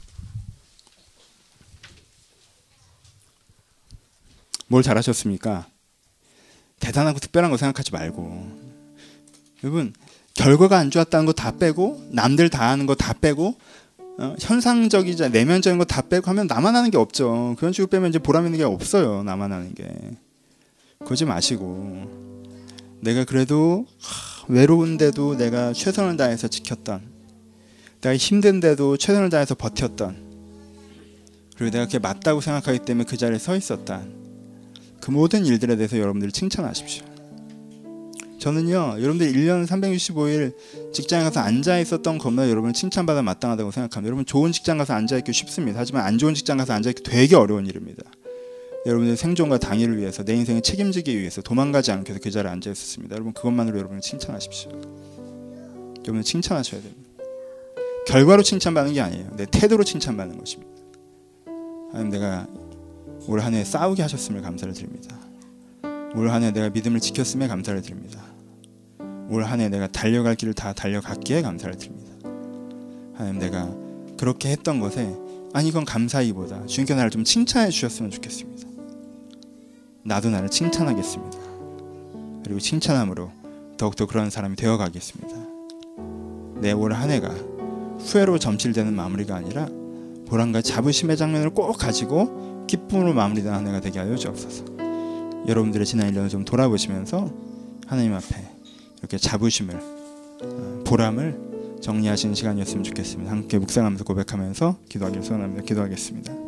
Speaker 1: 뭘 잘하셨습니까? 대단하고 특별한 거 생각하지 말고 여러분 결과가 안 좋았다는 거 다 빼고 남들 다 하는 거 다 빼고 어, 현상적이자 내면적인 거 다 빼고 하면 나만 하는 게 없죠. 그런 식으로 빼면 이제 보람 있는 게 없어요. 나만 하는 게. 그러지 마시고 내가 그래도 하, 외로운데도 내가 최선을 다해서 지켰던 내가 힘든데도 최선을 다해서 버텼던 그리고 내가 그게 맞다고 생각하기 때문에 그 자리에 서 있었던 그 모든 일들에 대해서 여러분들이 칭찬하십시오. 저는요, 여러분들 1년 365일 직장에 가서 앉아 있었던 것보다 여러분 칭찬받아 마땅하다고 생각합니다. 여러분 좋은 직장 가서 앉아 있기 쉽습니다. 하지만 안 좋은 직장 가서 앉아 있기 되게 어려운 일입니다. 여러분의 생존과 당일을 위해서 내 인생을 책임지기 위해서 도망가지 않기 위해서 그 자리에 앉아 있었습니다. 여러분 그것만으로 여러분을 칭찬하십시오. 여러분 칭찬하셔야 됩니다. 결과로 칭찬받는 게 아니에요. 내 태도로 칭찬받는 것입니다. 하나님 내가 올 한해 싸우게 하셨음을 감사를 드립니다. 올 한해 내가 믿음을 지켰음에 감사를 드립니다. 올 한해 내가 달려갈 길을 다 달려갔기에 감사를 드립니다. 하나님 내가 그렇게 했던 것에 아니 이건 감사이보다 주님께 나를 좀 칭찬해 주셨으면 좋겠습니다. 나도 나를 칭찬하겠습니다. 그리고 칭찬함으로 더욱더 그런 사람이 되어 가겠습니다. 내 올 한 해가 후회로 점칠되는 마무리가 아니라 보람과 자부심의 장면을 꼭 가지고 기쁨으로 마무리되는 한 해가 되게 하여 주옵소서. 여러분들의 지난 1년을 좀 돌아보시면서 하나님 앞에 이렇게 자부심을 어, 보람을 정리하시는 시간이었으면 좋겠습니다. 함께 묵상하면서 고백하면서 기도하기를 소원합니다. 기도하겠습니다.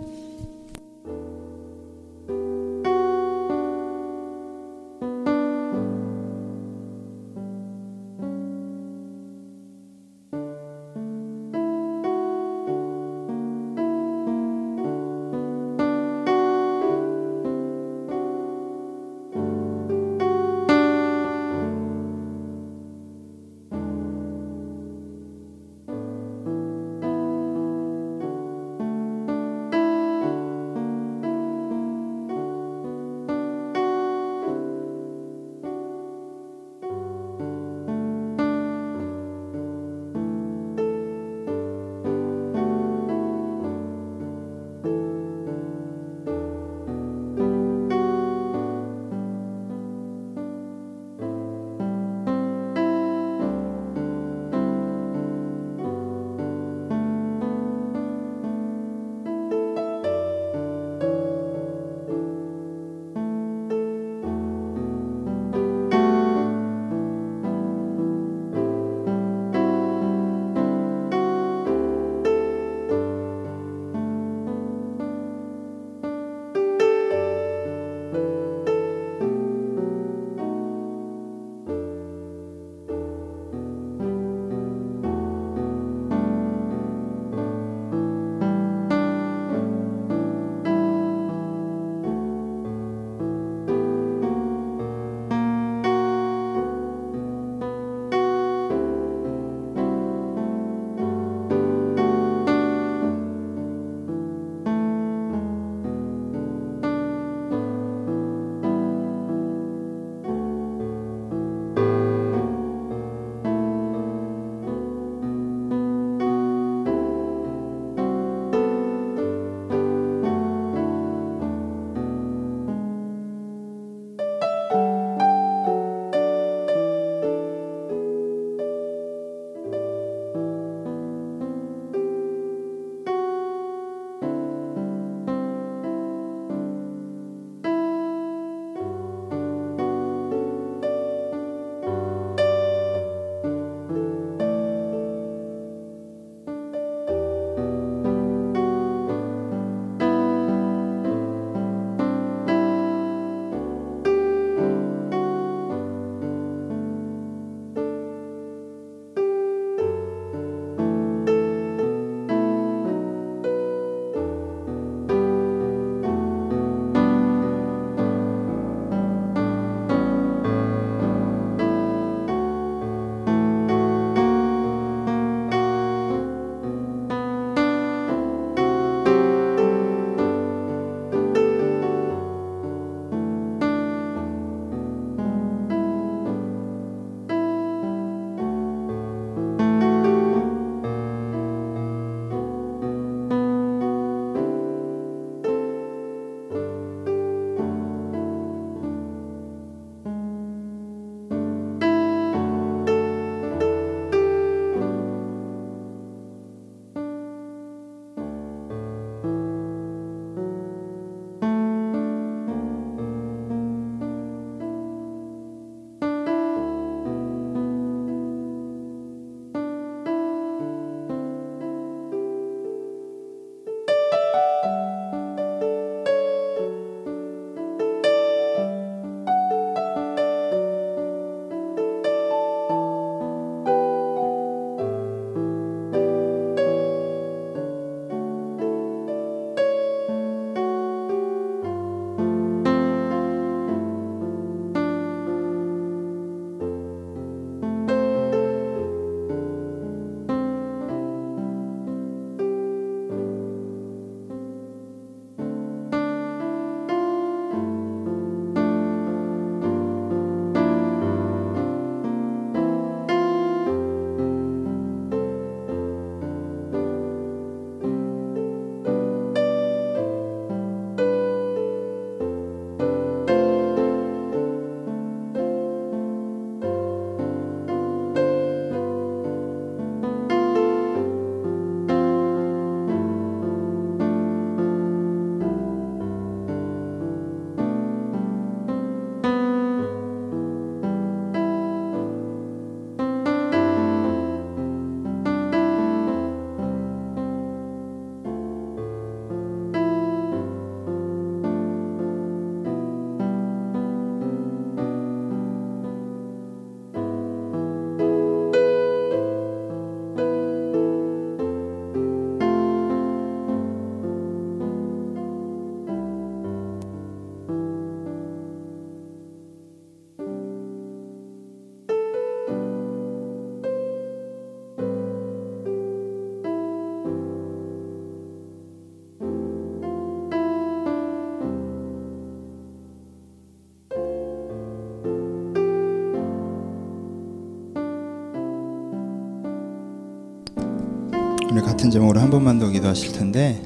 Speaker 1: 같은 제목으로 한 번만 더 기도하실 텐데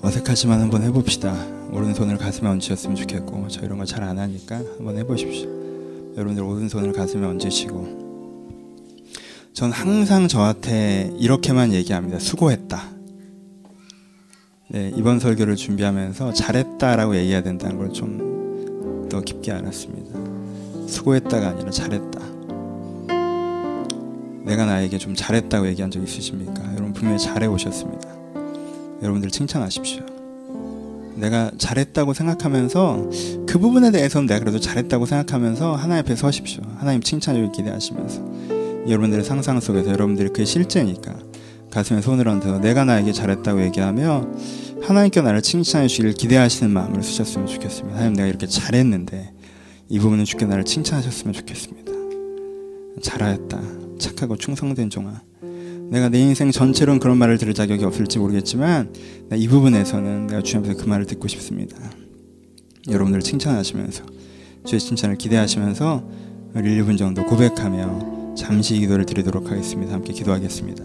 Speaker 1: 어색하지만 한번 해봅시다. 오른손을 가슴에 얹으셨으면 좋겠고 저 이런 거 잘 안 하니까 한번 해보십시오. 여러분들 오른손을 가슴에 얹으시고 전 항상 저한테 이렇게만 얘기합니다. 수고했다. 네, 이번 설교를 준비하면서 잘했다라고 얘기해야 된다는 걸 좀 더 깊게 알았습니다. 수고했다가 아니라 잘했다. 내가 나에게 좀 잘했다고 얘기한 적 있으십니까? 분명히 잘해 오셨습니다. 여러분들 칭찬하십시오. 내가 잘했다고 생각하면서 그 부분에 대해서는 내가 그래도 잘했다고 생각하면서 하나님 앞에 서십시오. 하나님 칭찬을 기대하시면서 여러분들의 상상 속에서 여러분들이 그게 실제니까 가슴에 손을 얹어서 내가 나에게 잘했다고 얘기하며 하나님께 나를 칭찬해 주기를 기대하시는 마음으로 쓰셨으면 좋겠습니다. 하나님 내가 이렇게 잘했는데 이 부분은 주께 나를 칭찬하셨으면 좋겠습니다. 잘하였다. 착하고 충성된 종아. 내가 내 인생 전체로는 그런 말을 들을 자격이 없을지 모르겠지만 이 부분에서는 내가 주님 앞에서 그 말을 듣고 싶습니다. 여러분들 칭찬하시면서 주의 칭찬을 기대하시면서 1, 2분 정도 고백하며 잠시 기도를 드리도록 하겠습니다. 함께 기도하겠습니다.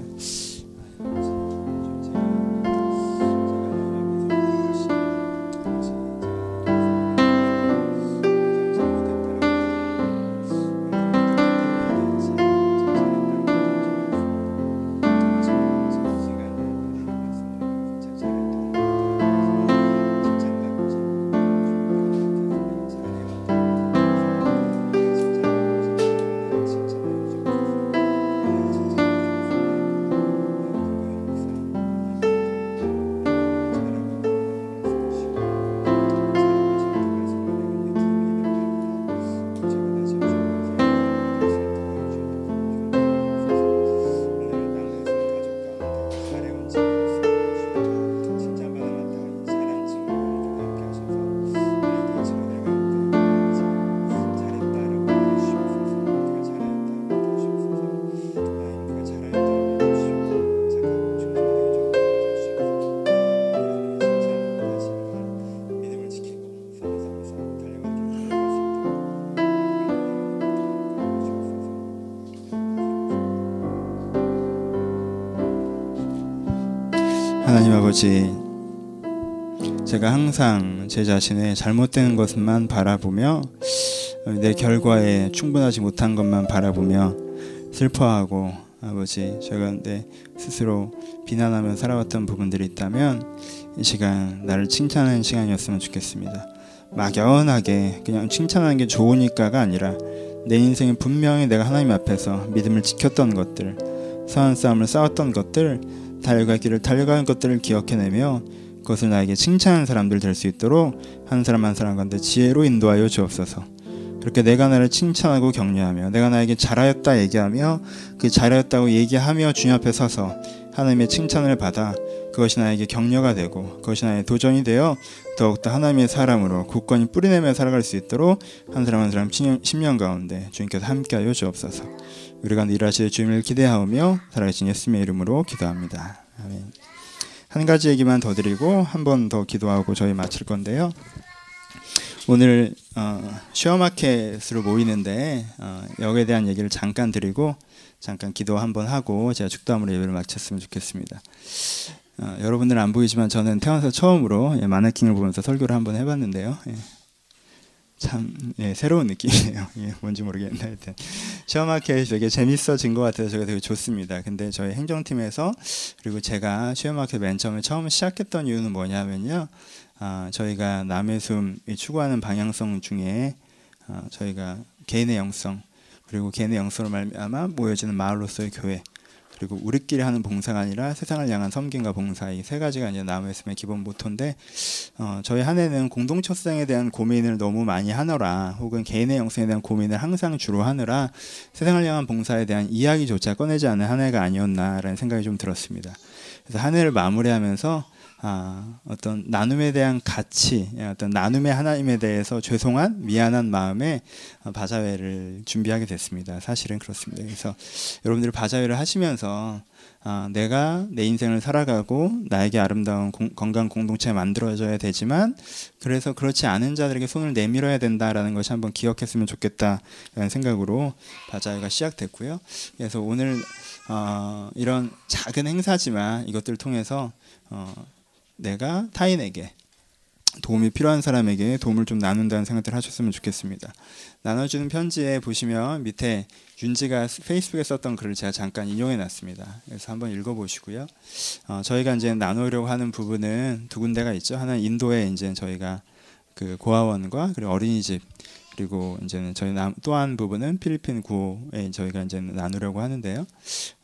Speaker 1: 아버지, 제가 항상 제 자신의 잘못된 것만 바라보며 내 결과에 충분하지 못한 것만 바라보며 슬퍼하고 아버지 제가 내 스스로 비난하며 살아왔던 부분들이 있다면 이 시간 나를 칭찬하는 시간이었으면 좋겠습니다. 막연하게 그냥 칭찬하는 게 좋으니까가 아니라 내 인생에 분명히 내가 하나님 앞에서 믿음을 지켰던 것들, 선한 싸움을 싸웠던 것들 달려갈 길을 달려가는 것들을 기억해내며 그것을 나에게 칭찬하는 사람들 될 수 있도록 한 사람 한 사람 가운데 지혜로 인도하여 주옵소서. 그렇게 내가 나를 칭찬하고 격려하며 내가 나에게 잘하였다 얘기하며 그 잘하였다고 얘기하며 주님 앞에 서서 하나님의 칭찬을 받아 그것이 나에게 격려가 되고 그것이 나의 도전이 되어 더욱더 하나님의 사람으로 굳건히 뿌리내며 살아갈 수 있도록 한 사람 한 사람 심령 가운데 주님께서 함께하여 주옵소서. 우리가 일하실 주님을 기대하며 살아계신 예수님의 이름으로 기도합니다. 아멘. 한 가지 얘기만 더 드리고 한 번 더 기도하고 저희 마칠 건데요. 오늘 어, 쉐어마켓으로 모이는데 어, 여기에 대한 얘기를 잠깐 드리고 잠깐 기도 한번 하고 제가 축도함으로 예배를 마쳤으면 좋겠습니다. 어, 여러분들은 안 보이지만 저는 태어나서 처음으로 예, 마네킹을 보면서 설교를 한번 해봤는데요. 예. 참 예, 새로운 느낌이에요. 예, 뭔지 모르겠는데 하여튼 시험학회 되게 재밌어진 것 같아서 제가 되게 좋습니다. 근데 저희 행정팀에서 그리고 제가 시험학회 맨 처음에 처음 시작했던 이유는 뭐냐면요. 아, 저희가 남의 숨이 추구하는 방향성 중에 아, 저희가 개인의 영성 그리고 개인의 영성으로 말미암아 모여지는 마을로서의 교회 그리고 우리끼리 하는 봉사가 아니라 세상을 향한 섬김과 봉사 이 세 가지가 이제 나무의씀의 기본 모토인데 어, 저희 한 해는 공동체 성에 대한 고민을 너무 많이 하느라 혹은 개인의 영성에 대한 고민을 항상 주로 하느라 세상을 향한 봉사에 대한 이야기조차 꺼내지 않은 한 해가 아니었나라는 생각이 좀 들었습니다. 그래서 한 해를 마무리하면서 아, 어떤 나눔에 대한 가치, 어떤 나눔의 하나님에 대해서 죄송한 미안한 마음에 바자회를 준비하게 됐습니다. 사실은 그렇습니다. 그래서 여러분들 바자회를 하시면서 아, 내가 내 인생을 살아가고 나에게 아름다운 공, 건강 공동체 만들어져야 되지만 그래서 그렇지 않은 자들에게 손을 내밀어야 된다라는 것이 한번 기억했으면 좋겠다라는 생각으로 바자회가 시작됐고요. 그래서 오늘 어, 이런 작은 행사지만 이것들을 통해서 어, 내가 타인에게 도움이 필요한 사람에게 도움을 좀 나눈다는 생각들 하셨으면 좋겠습니다. 나눠주는 편지에 보시면 밑에 윤지가 페이스북에 썼던 글을 제가 잠깐 인용해 놨습니다. 그래서 한번 읽어보시고요. 어, 저희가 이제 나누려고 하는 부분은 두 군데가 있죠. 하나는 인도에 이제 저희가 그 고아원과 그리고 어린이집 그리고 이제는 저희 또한 부분은 필리핀 구에 저희가 이제 나누려고 하는데요.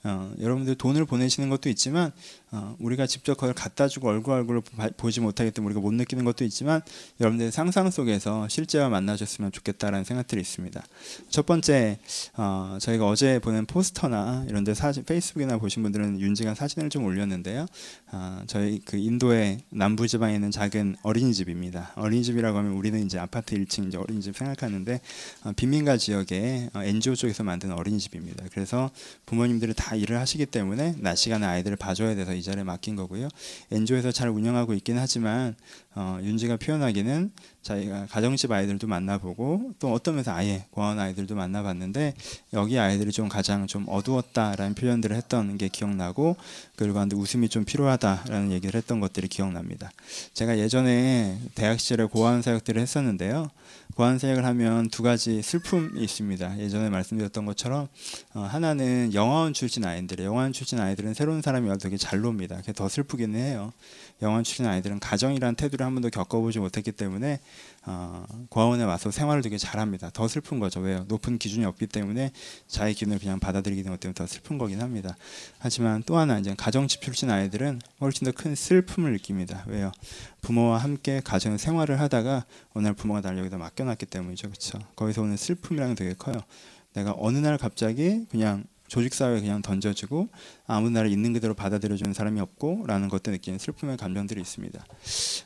Speaker 1: 어, 여러분들 돈을 보내시는 것도 있지만 어, 우리가 직접 그걸 갖다 주고 얼굴 얼굴로 보지 못하기 때문에 우리가 못 느끼는 것도 있지만 여러분들 상상 속에서 실제와 만나셨으면 좋겠다라는 생각들이 있습니다. 첫 번째 어, 저희가 어제 보낸 포스터나 이런데 사진 페이스북이나 보신 분들은 윤지가 사진을 좀 올렸는데요. 어, 저희 그 인도의 남부 지방에 있는 작은 어린이집입니다. 어린이집이라고 하면 우리는 이제 아파트 1층 이제 어린이집 생각하는데 어, 빈민가 지역의 어, NGO 쪽에서 만든 어린이집입니다. 그래서 부모님들이 다 일을 하시기 때문에 낮 시간에 아이들을 봐줘야 돼서 이 자리에 맡긴 거고요. 엔조에서 잘 운영하고 있긴 하지만 어, 윤지가 표현하기는 자기가 가정집 아이들도 만나보고 또 어떤 면에서 아예 고아원 아이들도 만나봤는데 여기 아이들이 좀 가장 좀 어두웠다라는 표현들을 했던 게 기억나고 그리고 한데 웃음이 좀 필요하다라는 얘기를 했던 것들이 기억납니다. 제가 예전에 대학 시절에 고아원 사역들을 했었는데요. 고아원 사역을 하면 두 가지 슬픔이 있습니다. 예전에 말씀드렸던 것처럼 어, 하나는 영화원 출신 아이들, 영화원 출신 아이들은 새로운 사람이 와도 되게 잘 놉니다. 그게 더 슬프기는 해요. 영원 출신 아이들은 가정이라는 태도를 한 번도 겪어보지 못했기 때문에 어, 고아원에 와서 생활을 되게 잘합니다. 더 슬픈 거죠. 왜요? 높은 기준이 없기 때문에 자기 기준을 그냥 받아들이기 때문에 더 슬픈 거긴 합니다. 하지만 또 하나 이제 가정집 출신 아이들은 훨씬 더 큰 슬픔을 느낍니다. 왜요? 부모와 함께 가정 생활을 하다가 어느 날 부모가 날 여기다 맡겨놨기 때문이죠. 그렇죠? 거기서 오는 슬픔이랑 되게 커요. 내가 어느 날 갑자기 그냥 조직 사회에 그냥 던져지고 아무 나라 있는 그대로 받아들여주는 사람이 없고라는 것도 느끼는 슬픔의 감정들이 있습니다.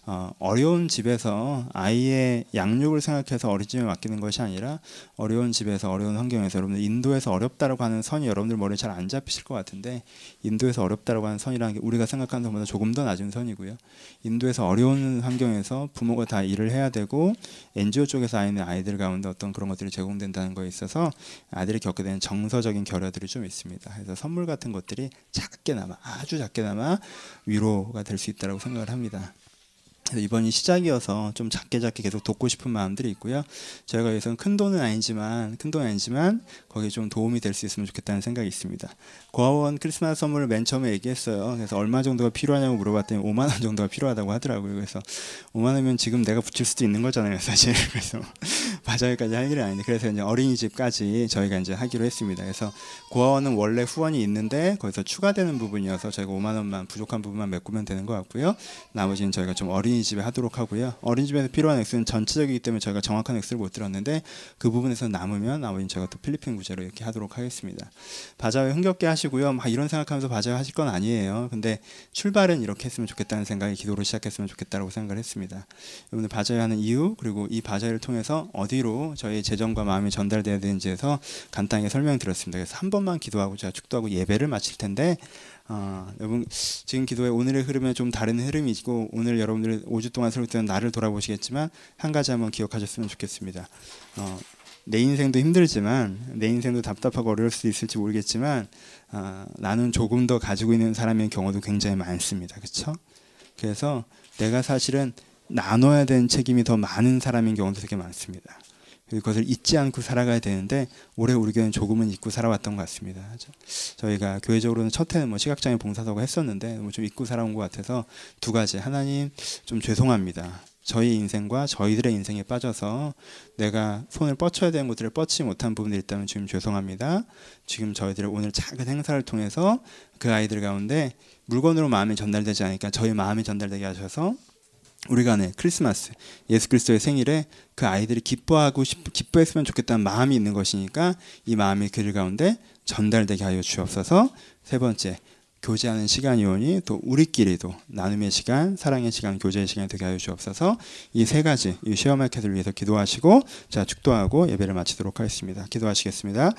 Speaker 1: 어, 어려운 집에서 아이의 양육을 생각해서 어린이집에 맡기는 것이 아니라 어려운 집에서 어려운 환경에서 여러분들 인도에서 어렵다라고 하는 선이 여러분들 머리에 잘 안 잡히실 것 같은데 인도에서 어렵다라고 하는 선이라는 게 우리가 생각하는 것보다 조금 더 낮은 선이고요. 인도에서 어려운 환경에서 부모가 다 일을 해야 되고 NGO 쪽에서 아이는 아이들 가운데 어떤 그런 것들이 제공된다는 거에 있어서 아이들이 겪게 되는 정서적인 결여들이 좀 있습니다. 그래서 선물 같은 것들이 작게나마 아주 작게나마 위로가 될 수 있다고 생각을 합니다. 이번이 시작이어서 좀 작게 작게 계속 돕고 싶은 마음들이 있고요. 저희가 여기서는 큰 돈은 아니지만 큰 돈은 아니지만 거기에 좀 도움이 될 수 있으면 좋겠다는 생각이 있습니다. 고아원 크리스마스 선물을 맨 처음에 얘기했어요. 그래서 얼마 정도가 필요하냐고 물어봤더니 5만 원 정도가 필요하다고 하더라고요. 그래서 5만 원이면 지금 내가 붙일 수도 있는 거잖아요, 사실. 그래서 바자회까지 할 일은 아닌데 그래서 이제 어린이집까지 저희가 이제 하기로 했습니다. 그래서 고아원은 원래 후원이 있는데 거기서 추가되는 부분이어서 저희가 5만 원만 부족한 부분만 메꾸면 되는 것 같고요. 나머지는 저희가 좀 어린이 집에 하도록 하고요. 어린이집에서 필요한 액수는 전체적이기 때문에 저희가 정확한 액수를 못 들었는데 그 부분에서 남으면 나머지는 저희가 또 필리핀 구제로 이렇게 하도록 하겠습니다. 바자회 흥겹게 하시고요. 막 이런 생각하면서 바자회 하실 건 아니에요. 근데 출발은 이렇게 했으면 좋겠다는 생각이 기도로 시작했으면 좋겠다고 생각을 했습니다. 여러분들 바자회 하는 이유 그리고 이 바자회를 통해서 어디로 저희 재정과 마음이 전달돼야 되는지에서 간단하게 설명드렸습니다. 그래서 한 번만 기도하고 제가 축도하고 예배를 마칠 텐데 어, 여러분 지금 기도의 오늘의 흐름에 좀 다른 흐름이 있고 오늘 여러분들 5주 동안 설교했던 나를 돌아보시겠지만 한 가지 한번 기억하셨으면 좋겠습니다. 어, 내 인생도 힘들지만 내 인생도 답답하고 어려울 수 있을지 모르겠지만 어, 나는 조금 더 가지고 있는 사람의 경우도 굉장히 많습니다. 그렇죠? 그래서 내가 사실은 나눠야 되는 책임이 더 많은 사람인 경우도 되게 많습니다. 그것을 잊지 않고 살아가야 되는데 올해 우리 교회는 조금은 잊고 살아왔던 것 같습니다. 저희가 교회적으로는 첫 해는 뭐 시각장애 봉사사고 했었는데 뭐 좀 잊고 살아온 것 같아서 두 가지 하나님 좀 죄송합니다. 저희 인생과 저희들의 인생에 빠져서 내가 손을 뻗쳐야 되는 것들을 뻗지 못한 부분이 있다면 지금 죄송합니다. 지금 저희들의 오늘 작은 행사를 통해서 그 아이들 가운데 물건으로 마음이 전달되지 않으니까 저희 마음이 전달되게 하셔서 우리가 네 크리스마스 예수 그리스도의 생일에 그 아이들이 기뻐하고 싶, 기뻐했으면 좋겠다는 마음이 있는 것이니까 이 마음이 그들 가운데 전달되게 하여 주옵소서. 세 번째 교제하는 시간이 오니 또 우리끼리도 나눔의 시간, 사랑의 시간, 교제의 시간이 되게 하여 주옵소서. 이 세 가지 이 시어마켓을 위해서 기도하시고 자 축도하고 예배를 마치도록 하겠습니다. 기도하시겠습니다.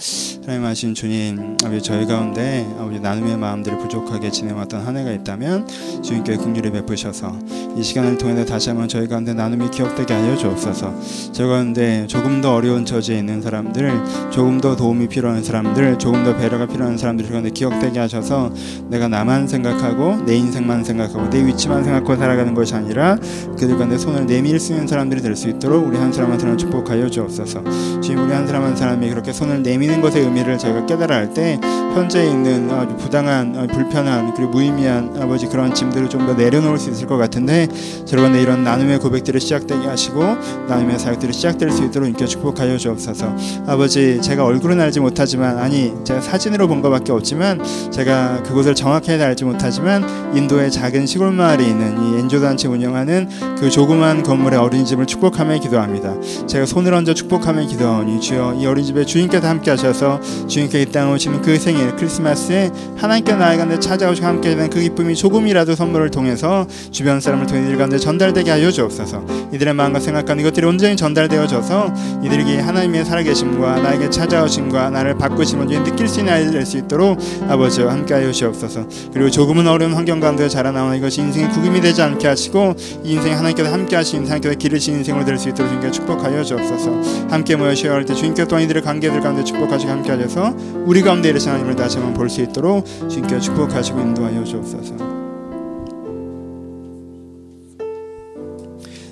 Speaker 1: 하나님 하신 주님, 아버지 저희 가운데 아버지 나눔의 마음들이 부족하게 지내왔던 한 해가 있다면 주님께 긍휼을 베푸셔서 이 시간을 통해서 다시 한번 저희 가운데 나눔이 기억되게 하여 주옵소서. 저희 가운데 조금 더 어려운 처지에 있는 사람들, 조금 더 도움이 필요한 사람들, 조금 더 배려가 필요한 사람들 가운데 기억되게 하셔서 내가 나만 생각하고 내 인생만 생각하고 내 위치만 생각하고 살아가는 것이 아니라 그들 가운데 손을 내밀 수 있는 사람들이 될 수 있도록 우리 한 사람 한 사람 축복하여 주옵소서. 주님 우리 한 사람 한 사람이 그렇게 손을 내미는 것의 의미를 저희가 깨달아 할 때 현재 있는 아주 부당한 불편한 그리고 무의미한 아버지 그런 짐들을 좀 더 내려놓을 수 있을 것 같은데 저러건 이런 나눔의 고백들을 시작되게 하시고 나눔의 사역들이 시작될 수 있도록 인켜 축복하여 주옵소서. 아버지 제가 얼굴은 알지 못하지만 아니 제가 사진으로 본 것밖에 없지만 제가 그곳을 정확히 알지 못하지만 인도의 작은 시골 마을에 있는 이 엔조 단체 운영하는 그 조그만 건물의 어린이집을 축복하며 기도합니다. 제가 손을 얹어 축복하며 기도하오니 주여 이 어린이집에 주님께서 함께 하셔서 주님께 이 땅에 오시는 그 생일 크리스마스에 하나님께 나의 가운데 찾아오시고 함께 되는 그 기쁨이 조금이라도 선물을 통해서 주변 사람을 통해 이들 가운데 전달되게 하여 주옵소서. 이들의 마음과 생각하는 이것들이 온전히 전달되어져서 이들에게 하나님의 살아계심과 나에게 찾아오심과 나를 바꾸심을 느낄 수 있는 아이들 될 수 있도록 아버지와 함께 하여 주옵소서. 주옵소서. 그리고 조금은 어려운 환경 가운데 자라나오는 이것이 인생의 구김이 되지 않게 하시고 이 인생 하나님께서 함께 하신 하나님께서 기르신 인생을 될수 있도록 주님께 축복하여 주옵소서. 함께 모여 쉬어갈 때 주님께 또한 이들의 관계들 가운데 축복하시고 함께 하셔서 우리 가운데 이르신 하나님을 다시 한번 볼 수 있도록 주님께 축복하시고 인도하여 주옵소서.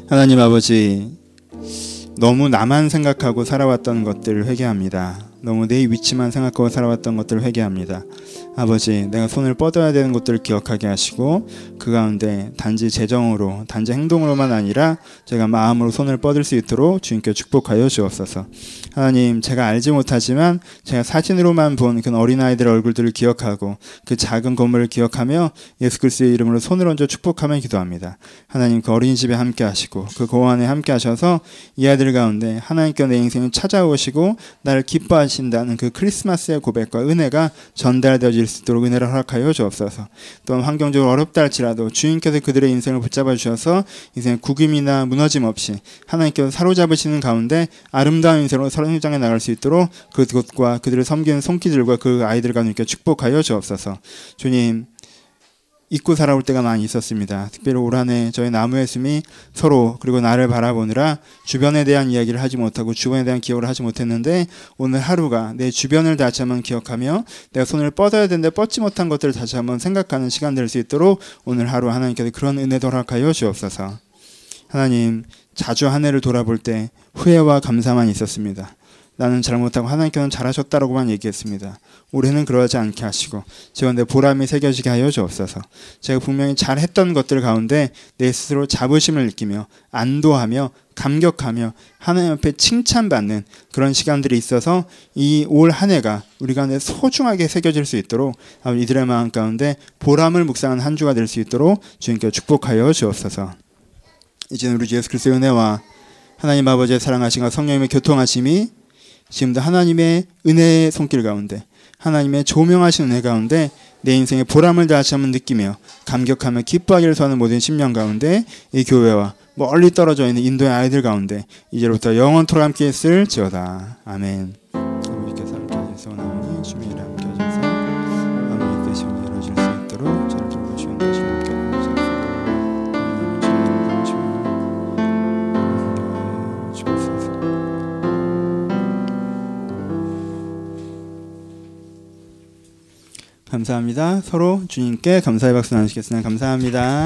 Speaker 1: 하나님 아버지 너무 나만 생각하고 살아왔던 것들을 회개합니다. 너무 내 위치만 생각하고 살아왔던 것들을 회개합니다. 아버지, 내가 손을 뻗어야 되는 것들을 기억하게 하시고 그 가운데 단지 재정으로, 단지 행동으로만 아니라 제가 마음으로 손을 뻗을 수 있도록 주님께 축복하여 주옵소서. 하나님, 제가 알지 못하지만 제가 사진으로만 본 그 어린아이들의 얼굴들을 기억하고 그 작은 건물을 기억하며 예수 그리스도의 이름으로 손을 얹어 축복하며 기도합니다. 하나님, 그 어린이집에 함께 하시고 그 고안에 함께 하셔서 이 아이들 가운데 하나님께 내 인생을 찾아오시고 나를 기뻐하신다는 그 크리스마스의 고백과 은혜가 전달되어질 수 있도록 은혜를 허락하여 주옵소서. 또한 환경적으로 어렵다 할지라도 주님께서 그들의 인생을 붙잡아 주셔서 인생의 구김이나 무너짐 없이 하나님께서 사로잡으시는 가운데 아름다운 인생으로 성장해 나갈 수 있도록 그것과 그들을 섬기는 손길들과 그 아이들과 함께 축복하여 주옵소서. 주님 잊고 살아올 때가 많이 있었습니다. 특별히 올 한해 저희 나무의 숨이 서로 그리고 나를 바라보느라 주변에 대한 이야기를 하지 못하고 주변에 대한 기억을 하지 못했는데 오늘 하루가 내 주변을 다시 한번 기억하며 내가 손을 뻗어야 되는데 뻗지 못한 것들을 다시 한번 생각하는 시간 될 수 있도록 오늘 하루 하나님께서 그런 은혜 도락하여 주옵소서. 하나님 자주 한 해를 돌아볼 때 후회와 감사만 있었습니다. 나는 잘못하고 하나님께서는 잘하셨다라고만 얘기했습니다. 올해는 그러지 않게 하시고 제가 내 보람이 새겨지게 하여 주옵소서. 제가 분명히 잘했던 것들 가운데 내 스스로 자부심을 느끼며 안도하며 감격하며 하나님 앞에 칭찬받는 그런 시간들이 있어서 이 올 한 해가 우리 가운데 소중하게 새겨질 수 있도록 이들의 마음 가운데 보람을 묵상한 한 주가 될 수 있도록 주님께 축복하여 주옵소서. 이제는 우리 예수 그리스도의 은혜와 하나님 아버지의 사랑하심과 성령님의 교통하심이 지금도 하나님의 은혜의 손길 가운데 하나님의 조명하신 은혜 가운데 내 인생의 보람을 다시 한번 느끼며 감격하며 기뻐하기를 소하는 모든 심령 가운데 이 교회와 멀리 떨어져 있는 인도의 아이들 가운데 이제부터 영원토록 함께 있을 지어다. 아멘. 감사합니다. 서로 주님께 감사의 박수 나누시겠습니다. 감사합니다.